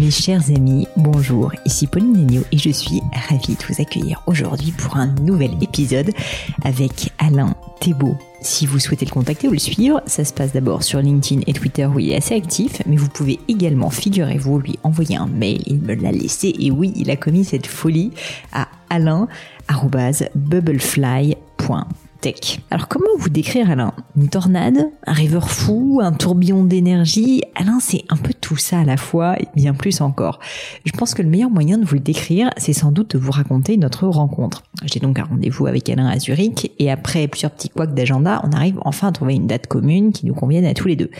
Mes chers amis, bonjour, ici Pauline Negno et je suis ravie de vous accueillir aujourd'hui pour un nouvel épisode avec Alain Thébault. Si vous souhaitez le contacter ou le suivre, ça se passe d'abord sur LinkedIn et Twitter où il est assez actif, mais vous pouvez également, figurez-vous, lui envoyer un mail, il me l'a laissé et oui, il a commis cette folie à alain.bubblefly.com alors comment vous décrire Alain? Une tornade? Un rêveur fou? Un tourbillon d'énergie? Alain c'est un peu tout ça à la fois et bien plus encore. Je pense que le meilleur moyen de vous le décrire c'est sans doute de vous raconter notre rencontre. J'ai donc un rendez-vous avec Alain à Zurich et après plusieurs petits couacs d'agenda on arrive enfin à trouver une date commune qui nous convienne à tous les deux.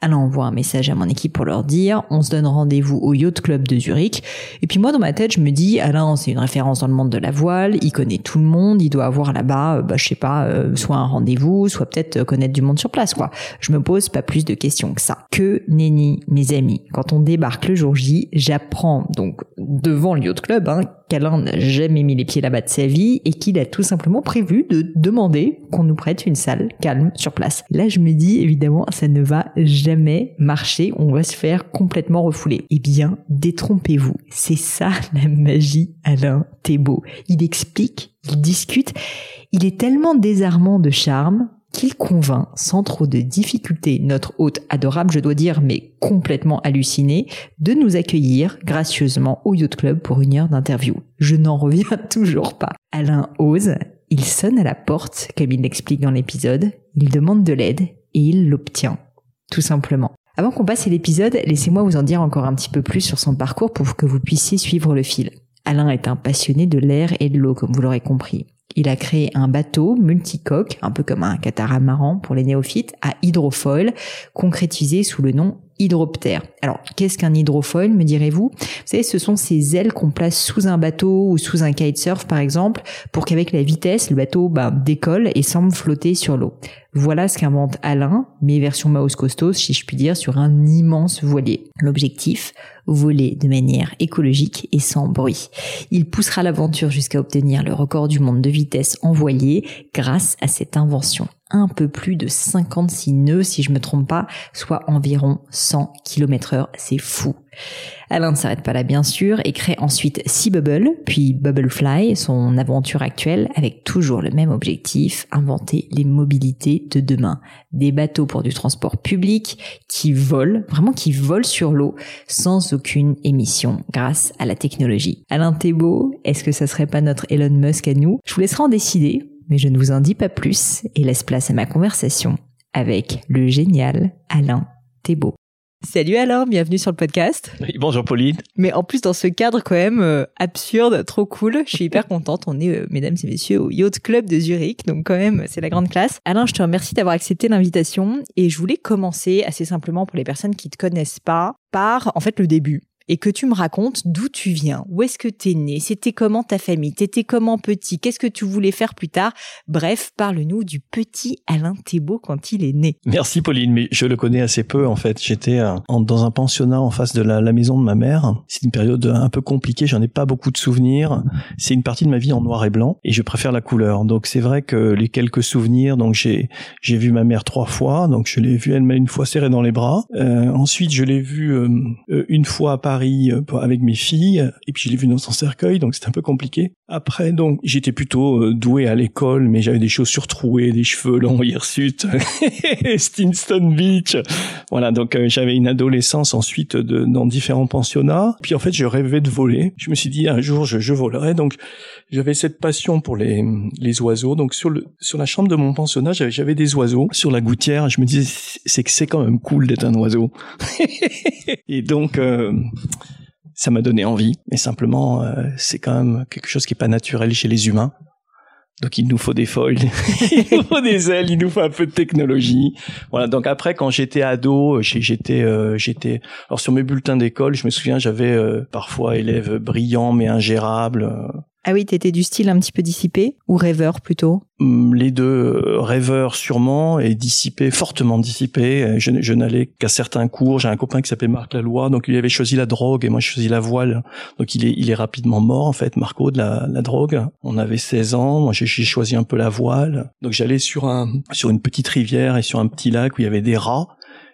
Alain envoie un message à mon équipe pour leur dire on se donne rendez-vous au Yacht Club de Zurich et puis moi dans ma tête je me dis Alain c'est une référence dans le monde de la voile, il connaît tout le monde, il doit avoir là-bas euh, bah, je sais pas euh, soit un rendez-vous, soit peut-être euh, connaître du monde sur place, quoi. Je me pose pas plus de questions que ça. Que nenni, mes amis. Quand on débarque le jour J, j'apprends donc devant le yacht club hein, qu'Alain n'a jamais mis les pieds là-bas de sa vie et qu'il a tout simplement prévu de demander qu'on nous prête une salle calme sur place. Là, je me dis évidemment, ça ne va jamais marcher. On va se faire complètement refouler. Eh bien, détrompez-vous. C'est ça la magie, Alain Thébault. Il explique, il discute il est tellement désarmant de charme qu'il convainc sans trop de difficulté notre hôte adorable, je dois dire, mais complètement halluciné, de nous accueillir gracieusement au Yacht Club pour une heure d'interview. Je n'en reviens toujours pas. Alain ose, il sonne à la porte, comme il l'explique dans l'épisode, il demande de l'aide et il l'obtient. Tout simplement. Avant qu'on passe à l'épisode, laissez-moi vous en dire encore un petit peu plus sur son parcours pour que vous puissiez suivre le fil. Alain est un passionné de l'air et de l'eau, comme vous l'aurez compris. Il a créé un bateau multicoque, un peu comme un catamaran pour les néophytes, à hydrofoil, concrétisé sous le nom hydroptère. Alors, qu'est-ce qu'un hydrofoil, me direz-vous? Vous savez, ce sont ces ailes qu'on place sous un bateau ou sous un kitesurf, par exemple, pour qu'avec la vitesse, le bateau bah, décolle et semble flotter sur l'eau. Voilà ce qu'invente Alain, mais version Maus Costos, si je puis dire, sur un immense voilier. L'objectif, voler de manière écologique et sans bruit. Il poussera l'aventure jusqu'à obtenir le record du monde de vitesse en voilier grâce à cette invention un peu plus de 56 nœuds si je me trompe pas, soit environ 100 km heure. C'est fou. Alain ne s'arrête pas là bien sûr et crée ensuite Sea Bubble, puis Bubblefly, son aventure actuelle avec toujours le même objectif, inventer les mobilités de demain. Des bateaux pour du transport public qui volent, vraiment qui volent sur l'eau sans aucune émission grâce à la technologie. Alain Thébault, est-ce que ça serait pas notre Elon Musk à nous? Je vous laisserai en décider mais je ne vous en dis pas plus et laisse place à ma conversation avec le génial Alain Thébault. Salut Alain, bienvenue sur le podcast. Oui, bonjour Pauline. Mais en plus dans ce cadre quand même euh, absurde, trop cool, je suis hyper contente. On est, euh, mesdames et messieurs, au Yacht Club de Zurich, donc quand même c'est la grande classe. Alain, je te remercie d'avoir accepté l'invitation et je voulais commencer assez simplement pour les personnes qui te connaissent pas par en fait le début et que tu me racontes d'où tu viens, où est-ce que tu es né, c'était comment ta famille, t'étais comment petit, qu'est-ce que tu voulais faire plus tard. Bref, parle-nous du petit Alain Thébault quand il est né. Merci Pauline, mais je le connais assez peu en fait. J'étais euh, dans un pensionnat en face de la, maison de ma mère. C'est une période un peu compliquée, j'en ai pas beaucoup de souvenirs. C'est une partie de ma vie en noir et blanc et je préfère la couleur. Donc c'est vrai que les quelques souvenirs, donc j'ai vu ma mère trois fois, donc je l'ai vue elle m'a une fois serrée dans les bras. Euh, ensuite je l'ai vue euh, une fois à Paris euh, avec mes filles, et puis je l'ai vu dans son cercueil, donc c'était un peu compliqué. Après, donc, j'étais plutôt euh, doué à l'école, mais j'avais des chaussures trouées, des cheveux longs, hirsutes, Stinston Beach. Voilà, donc euh, j'avais une adolescence ensuite dans différents pensionnats. Puis en fait, je rêvais de voler. Je me suis dit, un jour, je, je volerai. Donc, j'avais cette passion pour les, les oiseaux. Donc, sur, le, sur la chambre de mon pensionnat, j'avais des oiseaux. Sur la gouttière, je me disais, c'est que c'est quand même cool d'être un oiseau. et donc, ça m'a donné envie. Mais simplement, euh, c'est quand même quelque chose qui est pas naturel chez les humains. Donc il nous faut des foils, il nous faut des ailes, il nous faut un peu de technologie. Voilà. Donc après, quand j'étais ado, j'étais, euh, j'étais. Alors sur mes bulletins d'école, je me souviens, j'avais euh, parfois élèves brillants mais ingérables. Ah oui, t'étais du style un petit peu dissipé ou rêveur plutôt? Hum, Les deux, euh, rêveurs sûrement et dissipé, fortement dissipé. Je, je n'allais qu'à certains cours. J'ai un copain qui s'appelait Marc Laloy, donc il avait choisi la drogue et moi je choisi la voile. Donc il est, rapidement mort en fait, Marco de la, la drogue. On avait 16 ans, moi j'ai j'ai choisi un peu la voile. Donc j'allais sur un, sur une petite rivière et sur un petit lac où il y avait des rats.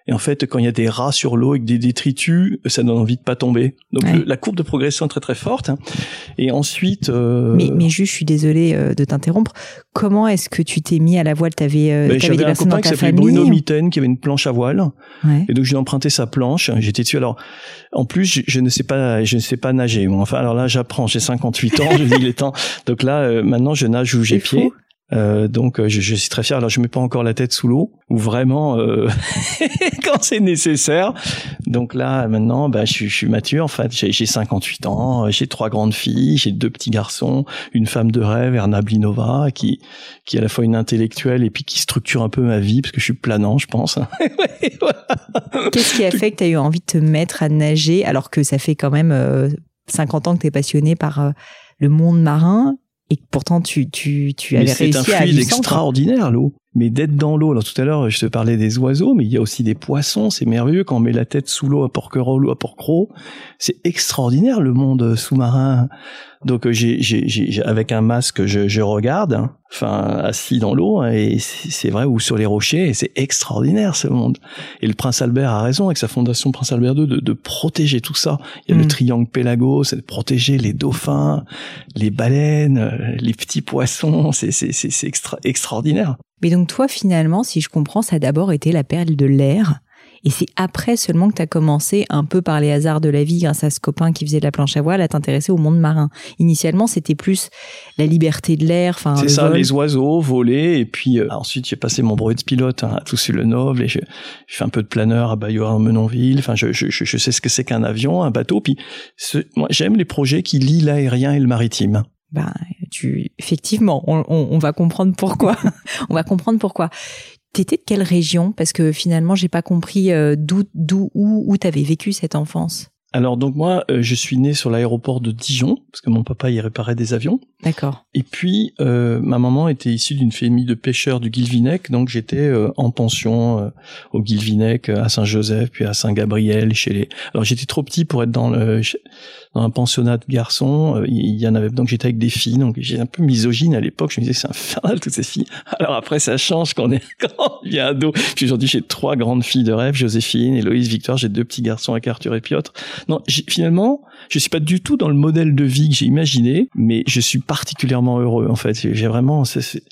Et en fait, quand il y a des rats sur l'eau avec des détritus, ça donne envie de pas tomber. Donc Ouais. le- la courbe de progression est très très forte. Et ensuite, euh, mais, mais juste, je suis désolée euh, de t'interrompre. Comment est-ce que tu t'es mis à la voile? T'avais euh, ben, des un personnes copain dans qui s'appelait Bruno Mitten qui avait une planche à voile. Ouais. Et donc j'ai emprunté sa planche, j'étais dessus. Alors en plus je, je ne sais pas je ne sais pas nager. Bon, enfin alors là j'apprends, j'ai 58 ans, je dis il est temps. Donc là euh, maintenant je nage où j'ai fou. Euh, donc euh, je, je suis très fier. Alors je mets pas encore la tête sous l'eau ou vraiment euh, quand c'est nécessaire. Donc là maintenant bah, je, je suis mature. En fait j'ai j'ai 58 ans, euh, j'ai trois grandes filles, j'ai deux petits garçons, une femme de rêve, Erna Blinova, qui qui est à la fois une intellectuelle et puis qui structure un peu ma vie parce que je suis planant je pense. Qu'est-ce qui a fait que tu as eu envie de te mettre à nager alors que ça fait quand même euh, 50 ans que tu es passionné par le monde marin et pourtant tu, tu, tu avais c'est réussi un à fluide vivre sans, quoi. extraordinaire, l'eau. Mais d'être dans l'eau, alors tout à l'heure, je te parlais des oiseaux, mais il y a aussi des poissons, c'est merveilleux quand on met la tête sous l'eau à Porquerolles ou à Porquerolles. C'est extraordinaire, le monde sous-marin. Donc, euh, j'ai, j'ai, j'ai- avec un masque, je, je regarde, hein, enfin, assis dans l'eau, hein, et c'est vrai, ou sur les rochers, et c'est extraordinaire, ce monde. Et le prince Albert a raison, avec sa fondation Prince Albert II, de, de protéger tout ça. Il y a Mm. le triangle Pélagos, c'est de protéger les dauphins, les baleines, euh, les petits poissons, c'est c'est c'est c'est extra, extraordinaire. Mais donc toi finalement, si je comprends, ça a d'abord été la perle de l'air. Et c'est après seulement que tu as commencé, un peu par les hasards de la vie, grâce à ce copain qui faisait de la planche à voile, à t'intéresser au monde marin. Initialement, c'était plus la liberté de l'air, enfin C'est ça, vol. les oiseaux, voler, et puis euh, ensuite j'ai passé mon brevet de pilote hein, à Toussus-le-Noble, et je, je fais un peu de planeur à Bayeux-Menonville. Enfin, je, je, je je sais ce que c'est qu'un avion, un bateau. Puis ce, moi, j'aime les projets qui lient l'aérien et le maritime. Ben, tu, effectivement, on, on- on va comprendre pourquoi. on va comprendre pourquoi. T'étais de quelle région? Parce que finalement, j'ai pas compris euh, d'où, d'où, où, où t'avais vécu cette enfance. Alors donc moi, euh, je suis né sur l'aéroport de Dijon parce que mon papa y réparait des avions. D'accord. Et puis, euh, ma maman était issue d'une famille de pêcheurs du Guilvinec, donc j'étais euh, en pension au Guilvinec, à Saint-Joseph, puis à Saint-Gabriel, chez les. Alors j'étais trop petit pour être dans le un pensionnat de garçons. euh, Il y en avait donc j'étais avec des filles, donc j'étais un peu misogyne à l'époque. Je me disais c'est infernal toutes ces filles. Alors après ça change quand on est quand on ado. Puis aujourd'hui j'ai trois grandes filles de rêve, Joséphine, Héloïse, Victoire. J'ai deux petits garçons avec Arthur et Piotr. Non, finalement je suis pas du tout dans le modèle de vie que j'ai imaginé, mais je suis particulièrement heureux en fait. J'ai vraiment c'est-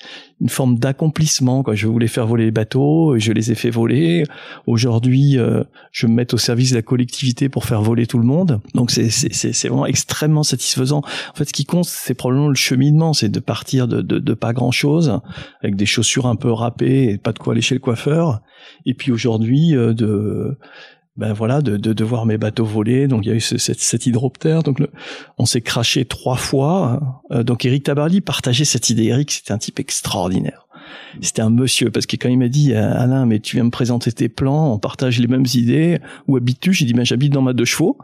une forme d'accomplissement. Je voulais faire voler les bateaux, je les ai fait voler. Aujourd'hui, euh, je me mets au service de la collectivité pour faire voler tout le monde. Donc c'est vraiment extrêmement satisfaisant. En fait, ce qui compte, c'est probablement le cheminement, c'est de partir de, de de pas grand chose, avec des chaussures un peu râpées et pas de quoi aller chez le coiffeur. Et puis aujourd'hui, euh, de ben voilà, de, de, de voir mes bateaux voler. Donc il y a eu ce- cette, cet hydroptère. Donc le- on s'est craché trois fois. Euh, donc Eric Tabarly partageait cette idée. Eric, c'était un type extraordinaire. C'était un monsieur parce que quand il m'a dit euh, Alain, mais tu viens me présenter tes plans, on partage les mêmes idées. Où habites-tu? J'ai dit ben j'habite dans ma deux chevaux.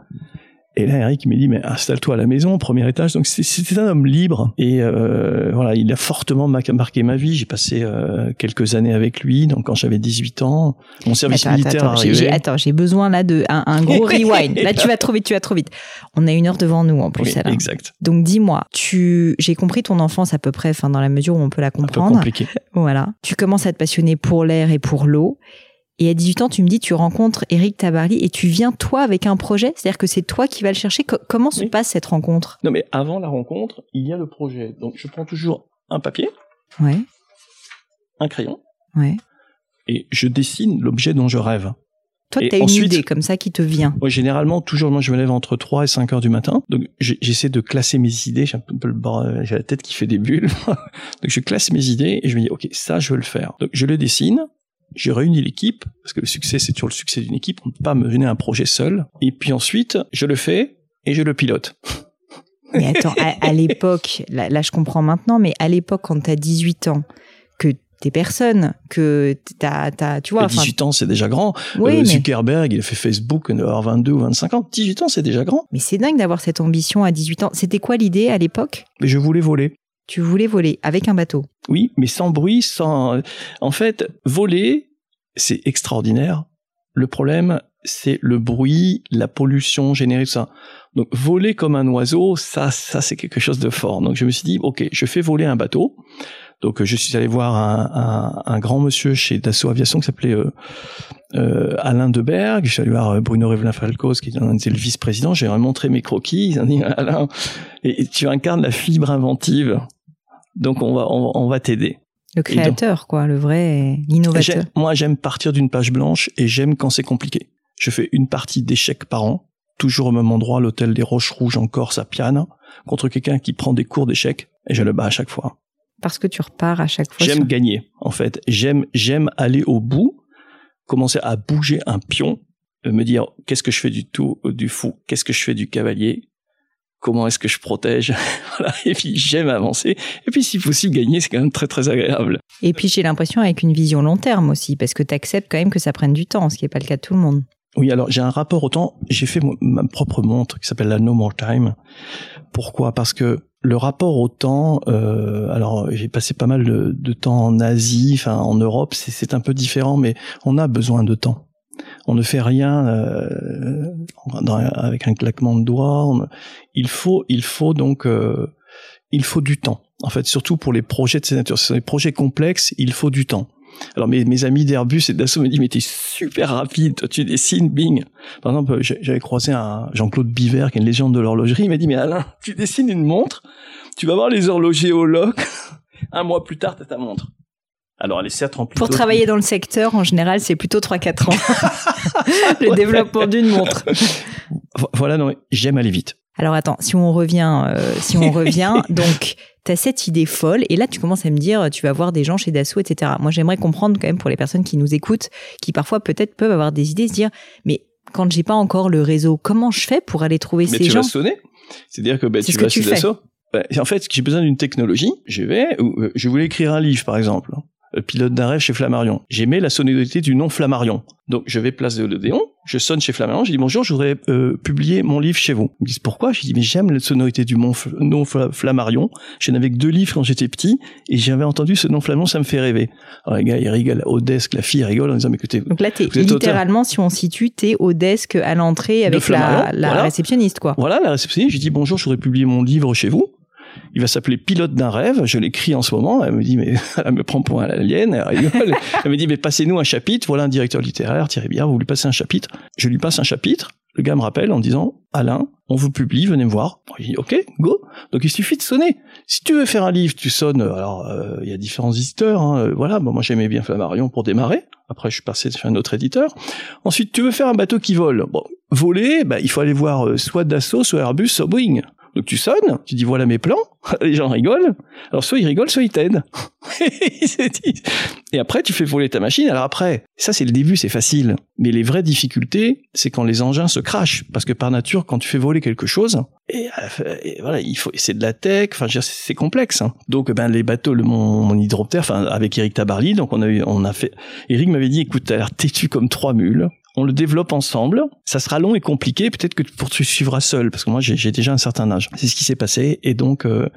Et là, Eric me dit, mais installe-toi à la maison, au premier étage. Donc, c'est- c'était un homme libre. Et euh, voilà, il a fortement ma- marqué ma vie. J'ai passé euh, quelques années avec lui. Donc, quand j'avais 18 ans, mon service Attends, militaire attends, arrivait. attends, j'ai besoin là de un, un gros rewind. Là, tu vas trop vite, tu vas trop vite. On a une heure devant nous en plus, Oui, Alain. exact. Donc dis-moi, tu, j'ai compris ton enfance à peu près, enfin dans la mesure où on peut la Un peu comprendre. compliqué. Voilà. Tu commences à te passionner pour l'air et pour l'eau. Et à 18 ans, tu me dis, tu rencontres Eric Tabarly et tu viens toi avec un projet? C'est-à-dire que c'est toi qui vas le chercher? Co- comment se Oui. passe cette rencontre? Non, mais avant la rencontre, il y a le projet. Donc, je prends toujours un papier, Ouais, un crayon, ouais. et je dessine l'objet dont je rêve. Toi, tu as une idée comme ça qui te vient. Moi, généralement, toujours, moi, je me lève entre 3 et 5 heures du matin. Donc, j'essaie de classer mes idées. J'ai un peu le bras, j'ai la tête qui fait des bulles. donc, je classe mes idées et je me dis, OK, ça, je veux le faire. Donc, je le dessine. Je réunis l'équipe, parce que le succès, c'est toujours le succès d'une équipe. On ne peut pas mener un projet seul. Et puis ensuite, je le fais et je le pilote. Mais attends, à, à l'époque, là, là, je comprends maintenant, mais à l'époque, quand tu as 18 ans, que t'es personne, que t'as, t'as, tu vois. Mais 18 ans, c'est déjà grand. Oui, Euh, mais- Zuckerberg, il a fait Facebook, avoir 22 ou 25 ans. 18 ans, c'est déjà grand. Mais c'est dingue d'avoir cette ambition à 18 ans. C'était quoi l'idée à l'époque? Mais je voulais voler. Tu voulais voler avec un bateau. Oui, mais sans bruit, sans. En fait, voler, c'est extraordinaire. Le problème, c'est le bruit, la pollution générée, tout ça. Donc, voler comme un oiseau, ça, ça, c'est quelque chose de fort. Donc, je me suis dit, ok, je fais voler un bateau. Donc, euh, je suis allé voir un, grand monsieur chez Dassault Aviation qui s'appelait euh, euh, Alain Deberg. Je suis allé voir euh, Bruno Revelin-Falcos, qui était le vice-président. J'ai montré mes croquis. Ils ont dit, Alain, et tu incarnes la fibre inventive. Donc, on va, on, on va t'aider. Le créateur, quoi, le vrai, l'innovateur. Moi, j'aime partir d'une page blanche et j'aime quand c'est compliqué. Je fais une partie d'échecs par an, toujours au même endroit, l'hôtel des Roches Rouges en Corse à Piane, contre quelqu'un qui prend des cours d'échecs et je le bats à chaque fois. Parce que tu repars à chaque fois. J'aime sur- gagner, en fait. J'aime, j'aime aller au bout, commencer à bouger un pion, euh, me dire qu'est-ce que je fais du tout, euh, du fou, qu'est-ce que je fais du cavalier, comment est-ce que je protège, voilà. Et puis j'aime avancer. Et puis si possible gagner, c'est quand même très très agréable. Et puis j'ai l'impression avec une vision long terme aussi, parce que tu acceptes quand même que ça prenne du temps, ce qui n'est pas le cas de tout le monde. Oui, alors j'ai un rapport au temps. J'ai fait ma propre montre qui s'appelle la No More Time. Pourquoi? Parce que le rapport au temps, euh, alors j'ai passé pas mal de, de temps en Asie, enfin en Europe, c'est un peu différent, mais on a besoin de temps. On ne fait rien euh, avec un claquement de doigts. Il faut, il faut donc, euh, il faut du temps. En fait, surtout pour les projets de nature, ce sont des projets complexes. Il faut du temps. Alors mes, amis d'Airbus et d'Assaut me disent mais t'es super rapide, toi tu dessines, bing. Par exemple, j'avais croisé un Jean-Claude Biver qui est une légende de l'horlogerie, il m'a dit mais Alain, tu dessines une montre, tu vas voir les horlogers au loc, un mois plus tard t'as ta montre. Alors elle est certes remplie Pour travailler dans le secteur, en général, c'est plutôt 3-4 ans. le développement d'une montre. Vo- Voilà, non, mais j'aime aller vite. Alors attends, si on revient, euh, si on revient, donc tu as cette idée folle et là tu commences à me dire, tu vas voir des gens chez Dassault, etc. Moi j'aimerais comprendre quand même pour les personnes qui nous écoutent, qui parfois peut-être peuvent avoir des idées, se dire, mais quand j'ai pas encore le réseau, comment je fais pour aller trouver Mais ces tu gens? vas sonner. C'est-à-dire que ben, tu ce que vas tu chez. Dassault. Ben, en fait, j'ai besoin d'une technologie. Je vais, euh, je voulais écrire un livre, par exemple. Pilote d'un rêve chez Flammarion. J'aimais la sonorité du nom Flammarion. Donc, je vais place de l'Odéon, je sonne chez Flammarion, je dis bonjour, je voudrais euh, publier mon livre chez vous. Ils me disent pourquoi? Je dis mais j'aime la sonorité du nom Fla- Flammarion. Je n'avais que deux livres quand j'étais petit et j'avais entendu ce nom Flammarion, ça me fait rêver. Alors les gars, ils rigolent. Au desk, la fille rigole en disant mais écoutez, Donc là, t'es littéralement, si on situe, t'es au desk à l'entrée avec la, Flammarion, la voilà. réceptionniste, quoi. Voilà, la réceptionniste, je dis bonjour, je voudrais publier mon livre chez vous. Il va s'appeler Pilote d'un rêve. Je l'écris en ce moment. Elle me dit, mais elle me prend pour un alien. Elle me dit, mais passez-nous un chapitre. Voilà un directeur littéraire, Thierry Biard, vous lui passez un chapitre. Je lui passe un chapitre. Le gars me rappelle en disant, Alain, on vous publie, venez me voir. Je dis, ok, go. Donc il suffit de sonner. Si tu veux faire un livre, tu sonnes. Alors, euh, il y a différents éditeurs. hein. Euh, Voilà, bon, moi j'aimais bien Flammarion pour démarrer. Après, je suis passé chez un autre éditeur. Ensuite, tu veux faire un bateau qui vole. Bon, voler, bah, il faut aller voir euh, soit Dassault, soit Airbus, soit Boeing. Donc tu sonnes, tu dis voilà mes plans, les gens rigolent. Alors soit ils rigolent, soit ils t'aident. Et après tu fais voler ta machine. Alors après, ça c'est le début, c'est facile. Mais les vraies difficultés, c'est quand les engins se crachent, parce que par nature, quand tu fais voler quelque chose, et, euh, voilà, il faut, c'est de la tech. Enfin, c'est complexe. hein. Donc ben les bateaux, le, mon, mon hydroptère, enfin avec Eric Tabarly, donc on a eu, on a fait. Eric m'avait dit, écoute, t'as l'air têtu comme trois mules? On le développe ensemble. Ça sera long et compliqué. Peut-être que pour tu suivras seul, parce que moi j'ai déjà un certain âge. C'est ce qui s'est passé. Et donc, euh,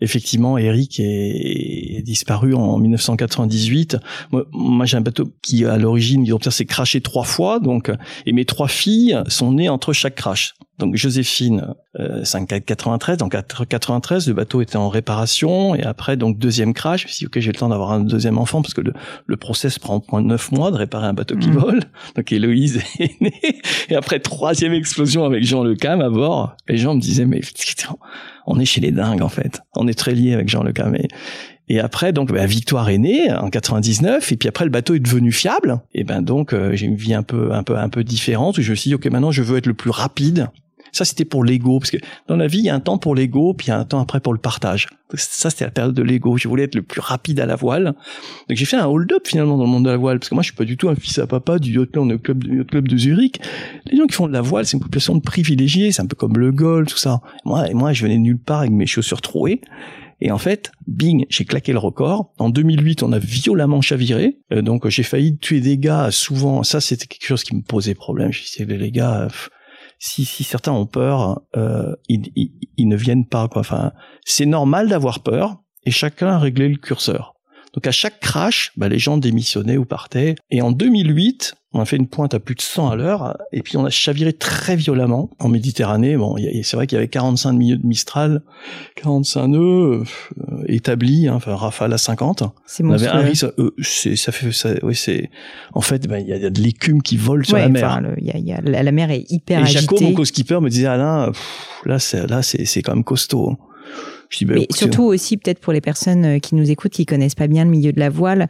effectivement, Eric est, est disparu en 1998. Moi, moi, j'ai un bateau qui, à l'origine, s'est craché trois fois. Donc, et mes trois filles sont nées entre chaque crash. Donc Joséphine, euh, 593, donc à 93, le bateau était en réparation et après donc deuxième crash. Je me suis dit ok j'ai le temps d'avoir un deuxième enfant parce que le, le process prend prend neuf mois de réparer un bateau qui Mhm. vole. Donc Héloïse est née et après troisième explosion avec Jean Le Cam à bord. Et les gens me disaient mais on est chez les dingues en fait. On est très liés avec Jean Le et et après, donc, bah, Victoire est née en 99, et puis après, le bateau est devenu fiable. Et ben donc, euh, j'ai une vie un peu, un peu, un peu différente. Où je me suis dit, ok, maintenant, je veux être le plus rapide. Ça, c'était pour l'ego, parce que dans la vie, il y a un temps pour l'ego, puis il y a un temps après pour le partage. Ça, c'était la période de l'ego. Je voulais être le plus rapide à la voile. Donc, j'ai fait un hold-up finalement dans le monde de la voile, parce que moi, je suis pas du tout un fils à papa du yacht club, club, yacht club de Zurich. Les gens qui font de la voile, c'est une population de privilégiés. C'est un peu comme le golf, tout ça. Moi, moi, je venais de nulle part avec mes chaussures trouées. Et en fait, bing, j'ai claqué le record. En 2008, on a violemment chaviré. Euh, donc j'ai failli tuer des gars. Souvent, ça c'était quelque chose qui me posait problème. Je disais les gars, si, si certains ont peur, euh, ils, ils, ne viennent pas. Quoi. Enfin, c'est normal d'avoir peur. Et chacun a réglé le curseur. Donc à chaque crash, bah, les gens démissionnaient ou partaient. Et en 2008, on a fait une pointe à plus de 100 à l'heure, et puis on a chaviré très violemment en Méditerranée. Bon, c'est vrai qu'il y avait 45 nœuds de Mistral, 45 nœuds euh, établis, hein, enfin Rafale à 50. C'est on avait un risque, euh, c'est, ça fait, ça, oui, c'est, en fait, ben, il y, a, de l'écume qui vole sur la mer. y a, y a, la, mer est hyper et agitée. Jaco, mon co-skipper, me disait Alain, là, c'est, là, c'est, c'est quand même costaud. Je dis, bah, Mais surtout aussi peut-être pour les personnes euh, qui nous écoutent, qui connaissent pas bien le milieu de la voile,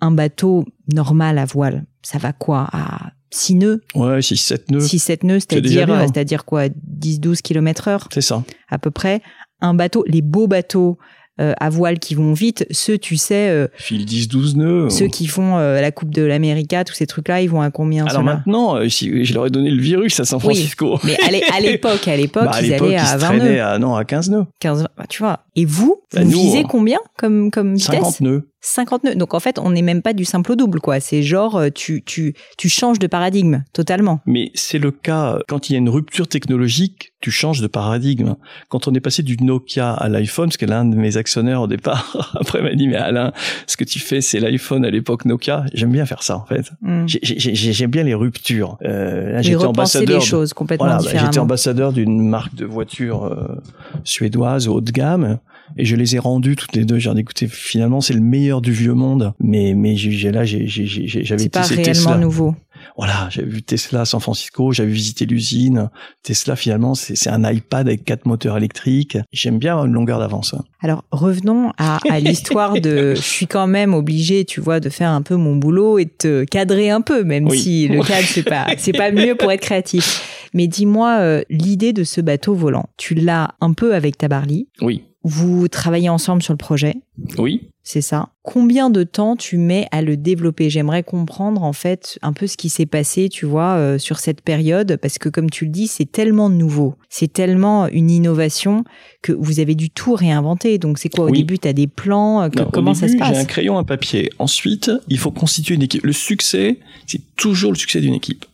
un bateau normal à voile, ça va quoi à 6 nœuds Ouais, 6 7 nœuds. 6 7 nœuds, c'est-à-dire c'est-à-dire quoi 10 12 km heure C'est ça. À peu près un bateau, les beaux bateaux euh, à voile qui vont vite, ceux tu sais euh, fil 10 12 nœuds. Ceux qui font euh, la Coupe de l'Amérique, tous ces trucs-là, ils vont à combien Alors maintenant, euh, si je leur ai donné le virus à San Francisco. Oui, mais à l'époque, à l'époque, bah, ils allaient à 20 nœuds. À, non, à 15 nœuds. 15 bah, tu vois. Et vous, bah, vous visez combien comme comme vitesse 50 nœuds. 50 nœuds. Donc en fait, on n'est même pas du simple au double, quoi. C'est genre, euh, tu, tu, tu changes de paradigme totalement. Mais c'est le cas quand il y a une rupture technologique, tu changes de paradigme. Quand on est passé du Nokia à l'iPhone, parce que l'un de mes actionnaires au départ après m'a dit mais Alain, ce que tu fais, c'est l'iPhone à l'époque Nokia. J'aime bien faire ça en fait. Mm. J'aime bien les ruptures. Euh, j'étais ambassadeur. les choses complètement voilà, bah, J'étais ambassadeur d'une marque de voiture euh, suédoise haut de gamme et je les ai rendus toutes les deux. J'ai dit écoutez, finalement c'est le meilleur du vieux monde, mais mais j'ai là j'ai j'avais c'est pas réellement nouveau. Voilà, j'avais vu Tesla à San Francisco, j'avais visité l'usine. Tesla finalement c'est un iPad avec quatre moteurs électriques. J'aime bien une longueur d'avance. Alors revenons à, à l'histoire de. je suis quand même obligé, tu vois, de faire un peu mon boulot et de te cadrer un peu, même si le cadre c'est pas c'est pas mieux pour être créatif. Mais dis-moi, euh, l'idée de ce bateau volant, tu l'as un peu avec Tabarly. Oui. Vous travaillez ensemble sur le projet Oui. C'est ça. Combien de temps tu mets à le développer? J'aimerais comprendre en fait un peu ce qui s'est passé, tu vois, euh, sur cette période, parce que comme tu le dis, c'est tellement nouveau, c'est tellement une innovation que vous avez dû tout réinventer. Donc c'est quoi? Au début, tu as des plans euh, Comment ça se passe J'ai un crayon, un papier. Ensuite, il faut constituer une équipe. Le succès, c'est toujours le succès d'une équipe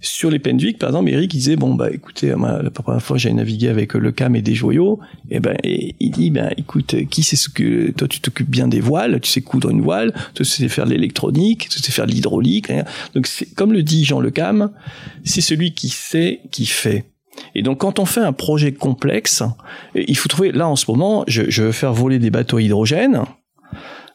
sur les Pendwick, par exemple, Eric disait bon bah écoutez, la première fois j'ai navigué avec le cam et des joyaux, et ben il dit ben écoute, qui c'est ce que toi tu t'occupes bien des voiles, tu sais coudre une voile, tu sais faire l'électronique, tu sais faire l'hydraulique, donc c'est comme le dit Jean Le Cam, c'est celui qui sait qui fait. Et donc quand on fait un projet complexe, il faut trouver là en ce moment, je, je veux faire voler des bateaux à hydrogène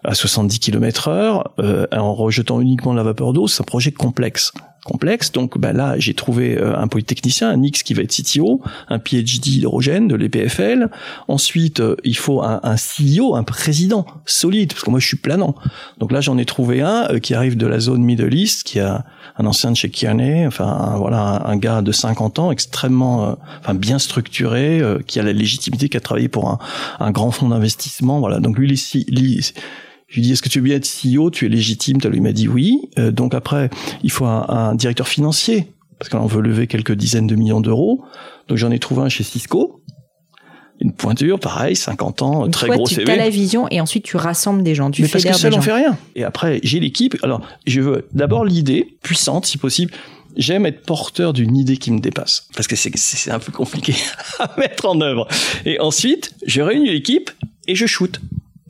à 70 km heure euh, en rejetant uniquement la vapeur d'eau, c'est un projet complexe complexe. Donc bah là, j'ai trouvé euh, un polytechnicien, un X qui va être CTO, un PhD hydrogène de l'EPFL. Ensuite, euh, il faut un, un, CEO, un président solide, parce que moi je suis planant. Donc là, j'en ai trouvé un euh, qui arrive de la zone Middle East, qui a un ancien de chez Kearney, enfin voilà, un, gars de 50 ans, extrêmement, enfin bien structuré, qui a la légitimité, qui a travaillé pour un, un grand fonds d'investissement. Voilà. Donc lui, il, je lui dis, est-ce que tu veux bien être CEO Tu es légitime Il m'a dit oui. Euh, donc après, il faut un, directeur financier, parce qu'on veut lever quelques dizaines de millions d'euros. Donc j'en ai trouvé un chez Cisco. Une pointure, pareil, 50 ans, très gros tu CV. As la vision et ensuite tu rassembles des gens. Tu Mais parce que seul on fait rien. Et après, j'ai l'équipe. Alors, je veux d'abord l'idée puissante, si possible j'aime être porteur d'une idée qui me dépasse parce que c'est un peu compliqué à mettre en œuvre. Et ensuite, je réunis l'équipe et je shoot.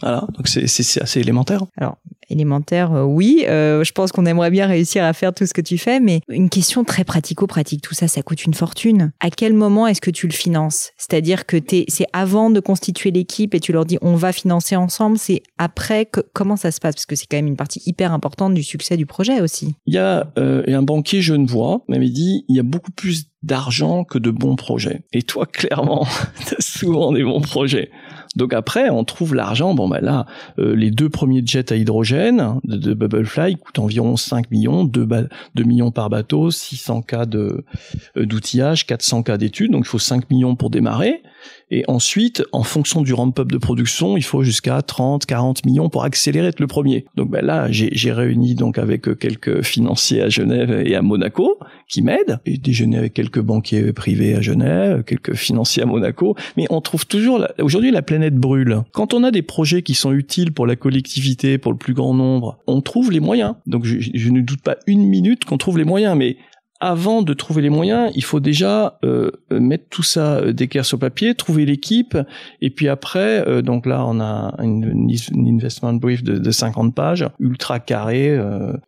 Voilà, donc c'est assez élémentaire. Alors, élémentaire, euh, oui. Euh, je pense qu'on aimerait bien réussir à faire tout ce que tu fais, mais une question très pratico-pratique, tout ça, ça coûte une fortune. À quel moment est-ce que tu le finances? C'est-à-dire que c'est avant de constituer l'équipe et tu leur dis on va financer ensemble, c'est après que, comment ça se passe? Parce que c'est quand même une partie hyper importante du succès du projet aussi. Il y a euh, un banquier genevois m'avait dit il y a beaucoup plus d'argent que de bons projets. Et toi, clairement, tu as souvent des bons projets. Donc après, on trouve l'argent. Bon, ben là, euh, les deux premiers jets à hydrogène de, Bubblefly coûtent environ 5 millions, 2, 2 millions par bateau, 600 cas euh, d'outillage, 400 cas d'études. Donc il faut 5 millions pour démarrer. Et ensuite, en fonction du ramp-up de production, il faut jusqu'à 30, 40 millions pour accélérer le premier. Donc ben là, j'ai réuni donc avec quelques financiers à Genève et à Monaco qui m'aident, et déjeuner avec quelques banquiers privés à Genève, quelques financiers à Monaco. Mais on trouve toujours, aujourd'hui, la planète brûle. Quand on a des projets qui sont utiles pour la collectivité, pour le plus grand nombre, on trouve les moyens. Donc je, je ne doute pas une minute qu'on trouve les moyens, mais avant de trouver les moyens, il faut déjà euh, mettre tout ça euh, d'équerre sur papier, trouver l'équipe, et puis après, euh, donc là, on a une, investment brief de, de, 50 pages, ultra carré.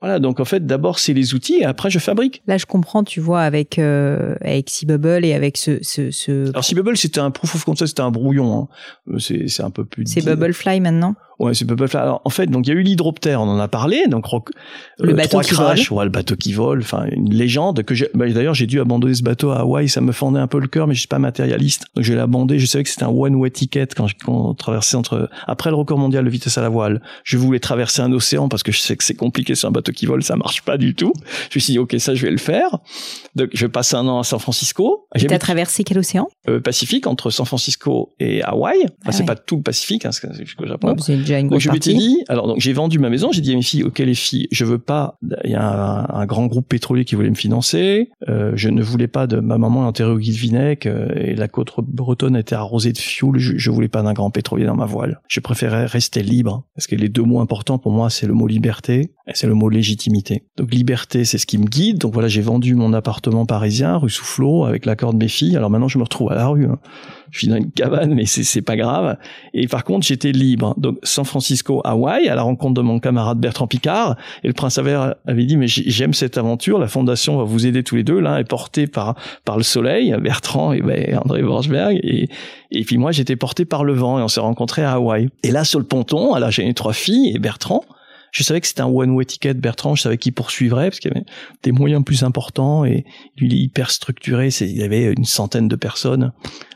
voilà, donc en fait, d'abord c'est les outils, et après je fabrique. Là, je comprends, tu vois, avec avec C-Bubble et avec ce, ce, ce... Alors C-Bubble, c'était un proof of concept, c'était un brouillon. Hein. C'est un peu plus. C'est Bubblefly maintenant? Ouais. Alors en fait, donc il y a eu l'hydroptère, on en a parlé, donc le bateau qui crash, vole. Ouais, le bateau qui vole, enfin une légende que j'ai. Bah, D'ailleurs, j'ai dû abandonner ce bateau à Hawaï, ça me fendait un peu le cœur, mais je suis pas matérialiste, donc je l'ai abandonné. Je savais que c'était un one way ticket quand, on traversait entre après le record mondial de vitesse à la voile. Je voulais traverser un océan parce que je sais que c'est compliqué sur un bateau qui vole, ça marche pas du tout. Je me suis dit ok, ça je vais le faire. Donc je vais passer un an à San Francisco. Et t'as traversé quel océan? Euh, Pacifique entre San Francisco et Hawaï. Enfin, ah c'est pas tout le Pacifique, hein, c'est jusqu'au Japon. Ouais, donc, je dit, alors donc j'ai vendu ma maison, j'ai dit à mes filles, ok les filles, je veux pas, il y a un, un, grand groupe pétrolier qui voulait me financer, euh, je ne voulais pas de ma maman enterrée au Guilvinec euh, et la côte bretonne était arrosée de fioul, je, je voulais pas d'un grand pétrolier dans ma voile. Je préférais rester libre parce que les deux mots importants pour moi c'est le mot liberté et c'est le mot légitimité. Donc liberté c'est ce qui me guide. Donc voilà j'ai vendu mon appartement parisien rue Soufflot avec l'accord de mes filles. Alors maintenant je me retrouve à la rue. Hein. Je suis dans une cabane mais c'est pas grave. Et par contre j'étais libre. Donc San Francisco, Hawaï, à la rencontre de mon camarade Bertrand Picard. Et le prince Albert avait dit mais j'aime cette aventure. La fondation va vous aider tous les deux. L'un est porté par par le soleil, Bertrand et ben, André Borchberg et puis moi j'étais porté par le vent et on s'est rencontrés à Hawaï. Et là sur le ponton, alors j'ai trois filles et Bertrand. Je savais que c'était un one-way ticket Bertrand, je savais qu'il poursuivrait parce qu'il y avait des moyens plus importants et il est hyper structuré, il y avait une centaine de personnes.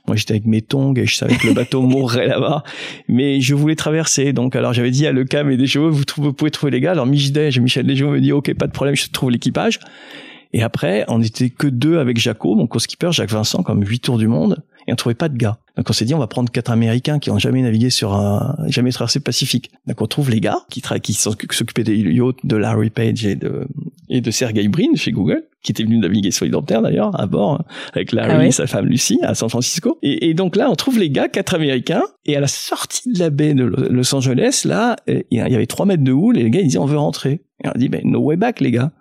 Moi j'étais avec mes tongs et je savais que le bateau mourrait là-bas, mais je voulais traverser. Donc alors j'avais dit à Le Cam et des chevaux, vous, vous pouvez trouver les gars. Alors Michel Michel Desjeux me dit ok pas de problème, je trouve l'équipage. Et après, on était que deux avec Jaco, mon co-skipper, Jacques Vincent, comme huit tours du monde, et on trouvait pas de gars. Donc on s'est dit, on va prendre quatre Américains qui ont jamais navigué sur un, jamais traversé le Pacifique. Donc on trouve les gars qui, qui s'occupaient des yachts de Larry Page et de, et de Sergey Brin chez Google, qui était venu naviguer sur l'Hydroptère d'ailleurs, à bord, avec Larry ah ouais. et sa femme Lucie, à San Francisco. Et, et, donc là, on trouve les gars, quatre Américains, et à la sortie de la baie de Los Angeles, là, il y avait trois mètres de houle, et les gars, ils disaient, on veut rentrer. Et on a dit, ben, no way back, les gars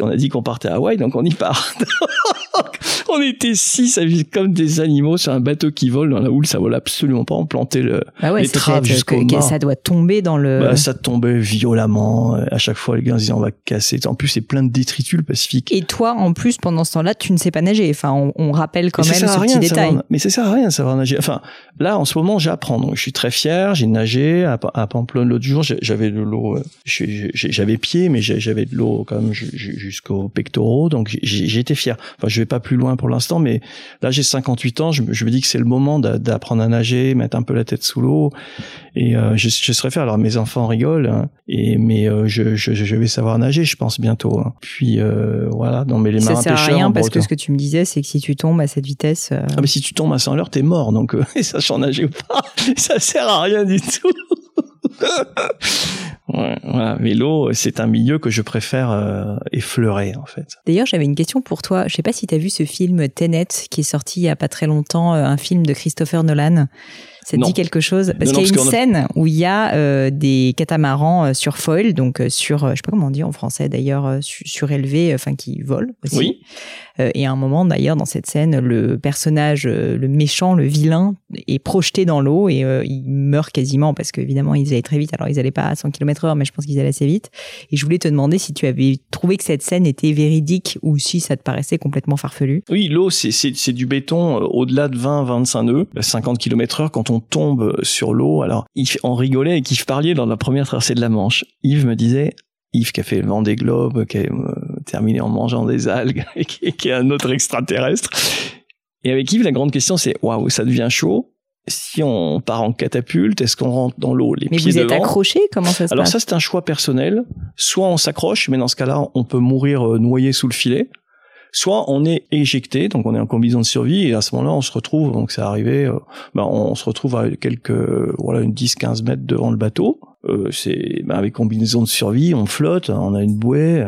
on a dit qu'on partait à Hawaï, donc on y part. on était six comme des animaux sur un bateau qui vole dans la houle, ça vole absolument pas. On plantait le, bah ouais, les traves jusqu'au que, Ça doit tomber dans le. Bah, ça tombait violemment. À chaque fois, les gars disaient on va casser. En plus, c'est plein de détritus le Pacifique. Et toi, en plus, pendant ce temps-là, tu ne sais pas nager. Enfin, on, on rappelle quand mais même ce petit détail. Savoir, mais ça sert à rien de savoir nager. Enfin, là, en ce moment, j'apprends. Donc, je suis très fier. J'ai nagé à, à Pamplonne l'autre jour. J'avais de l'eau. J'avais pied, mais j'avais de l'eau quand même jusqu'au pectoraux. Donc, j'étais fier. Enfin, je vais pas plus loin pour l'instant, mais là j'ai 58 ans, je, je me dis que c'est le moment d'apprendre à nager, mettre un peu la tête sous l'eau, et euh, je, je serais fier. Alors mes enfants rigolent, hein, et mais euh, je, je, je, vais savoir nager, je pense bientôt. Hein. Puis euh, voilà, non mais les marins ça sert à rien parce que ce que tu me disais, c'est que si tu tombes à cette vitesse. euh, Ah mais si tu tombes à 100 l'heure, t'es mort, donc euh, sachant nager ou pas, ça sert à rien du tout. Voilà. Mais l'eau, c'est un milieu que je préfère euh, effleurer, en fait. D'ailleurs, j'avais une question pour toi. Je sais pas si tu as vu ce film Tenet, qui est sorti il y a pas très longtemps, euh, un film de Christopher Nolan. Ça te Non. dit quelque chose Parce qu'il y a une scène où il y a euh, des catamarans euh, sur foil, donc euh, sur, euh, je sais pas comment on dit en français d'ailleurs, su- surélevés, enfin qui volent aussi. Oui. Euh, et à un moment d'ailleurs dans cette scène, le personnage, euh, le méchant, le vilain, est projeté dans l'eau et euh, il meurt quasiment parce qu'évidemment ils allaient très vite. Alors ils allaient pas à 100 km heure, mais je pense qu'ils allaient assez vite. Et je voulais te demander si tu avais trouvé que cette scène était véridique ou si ça te paraissait complètement farfelu. Oui, l'eau, c'est, c'est, c'est du béton au-delà de 20-25 nœuds, 50 km heure quand on tombe sur l'eau. Alors, Yves, on rigolait avec Yves Parlier dans la première traversée de la Manche. Yves me disait, Yves qui a fait le vent des globes, qui a euh, terminé en mangeant des algues, et qui, qui est un autre extraterrestre. Et avec Yves, la grande question, c'est, waouh, ça devient chaud. Si on part en catapulte, est-ce qu'on rentre dans l'eau les Mais pieds vous êtes devant? accroché Comment ça se alors passe? ça, c'est un choix personnel. Soit on s'accroche, mais dans ce cas-là, on peut mourir euh, noyé sous le filet. Soit on est éjecté, donc on est en combinaison de survie, et à ce moment-là, on se retrouve, donc c'est arrivé, euh, ben on se retrouve à quelques, voilà, une 10-15 mètres devant le bateau. Euh, c'est ben avec combinaison de survie, on flotte, on a une bouée.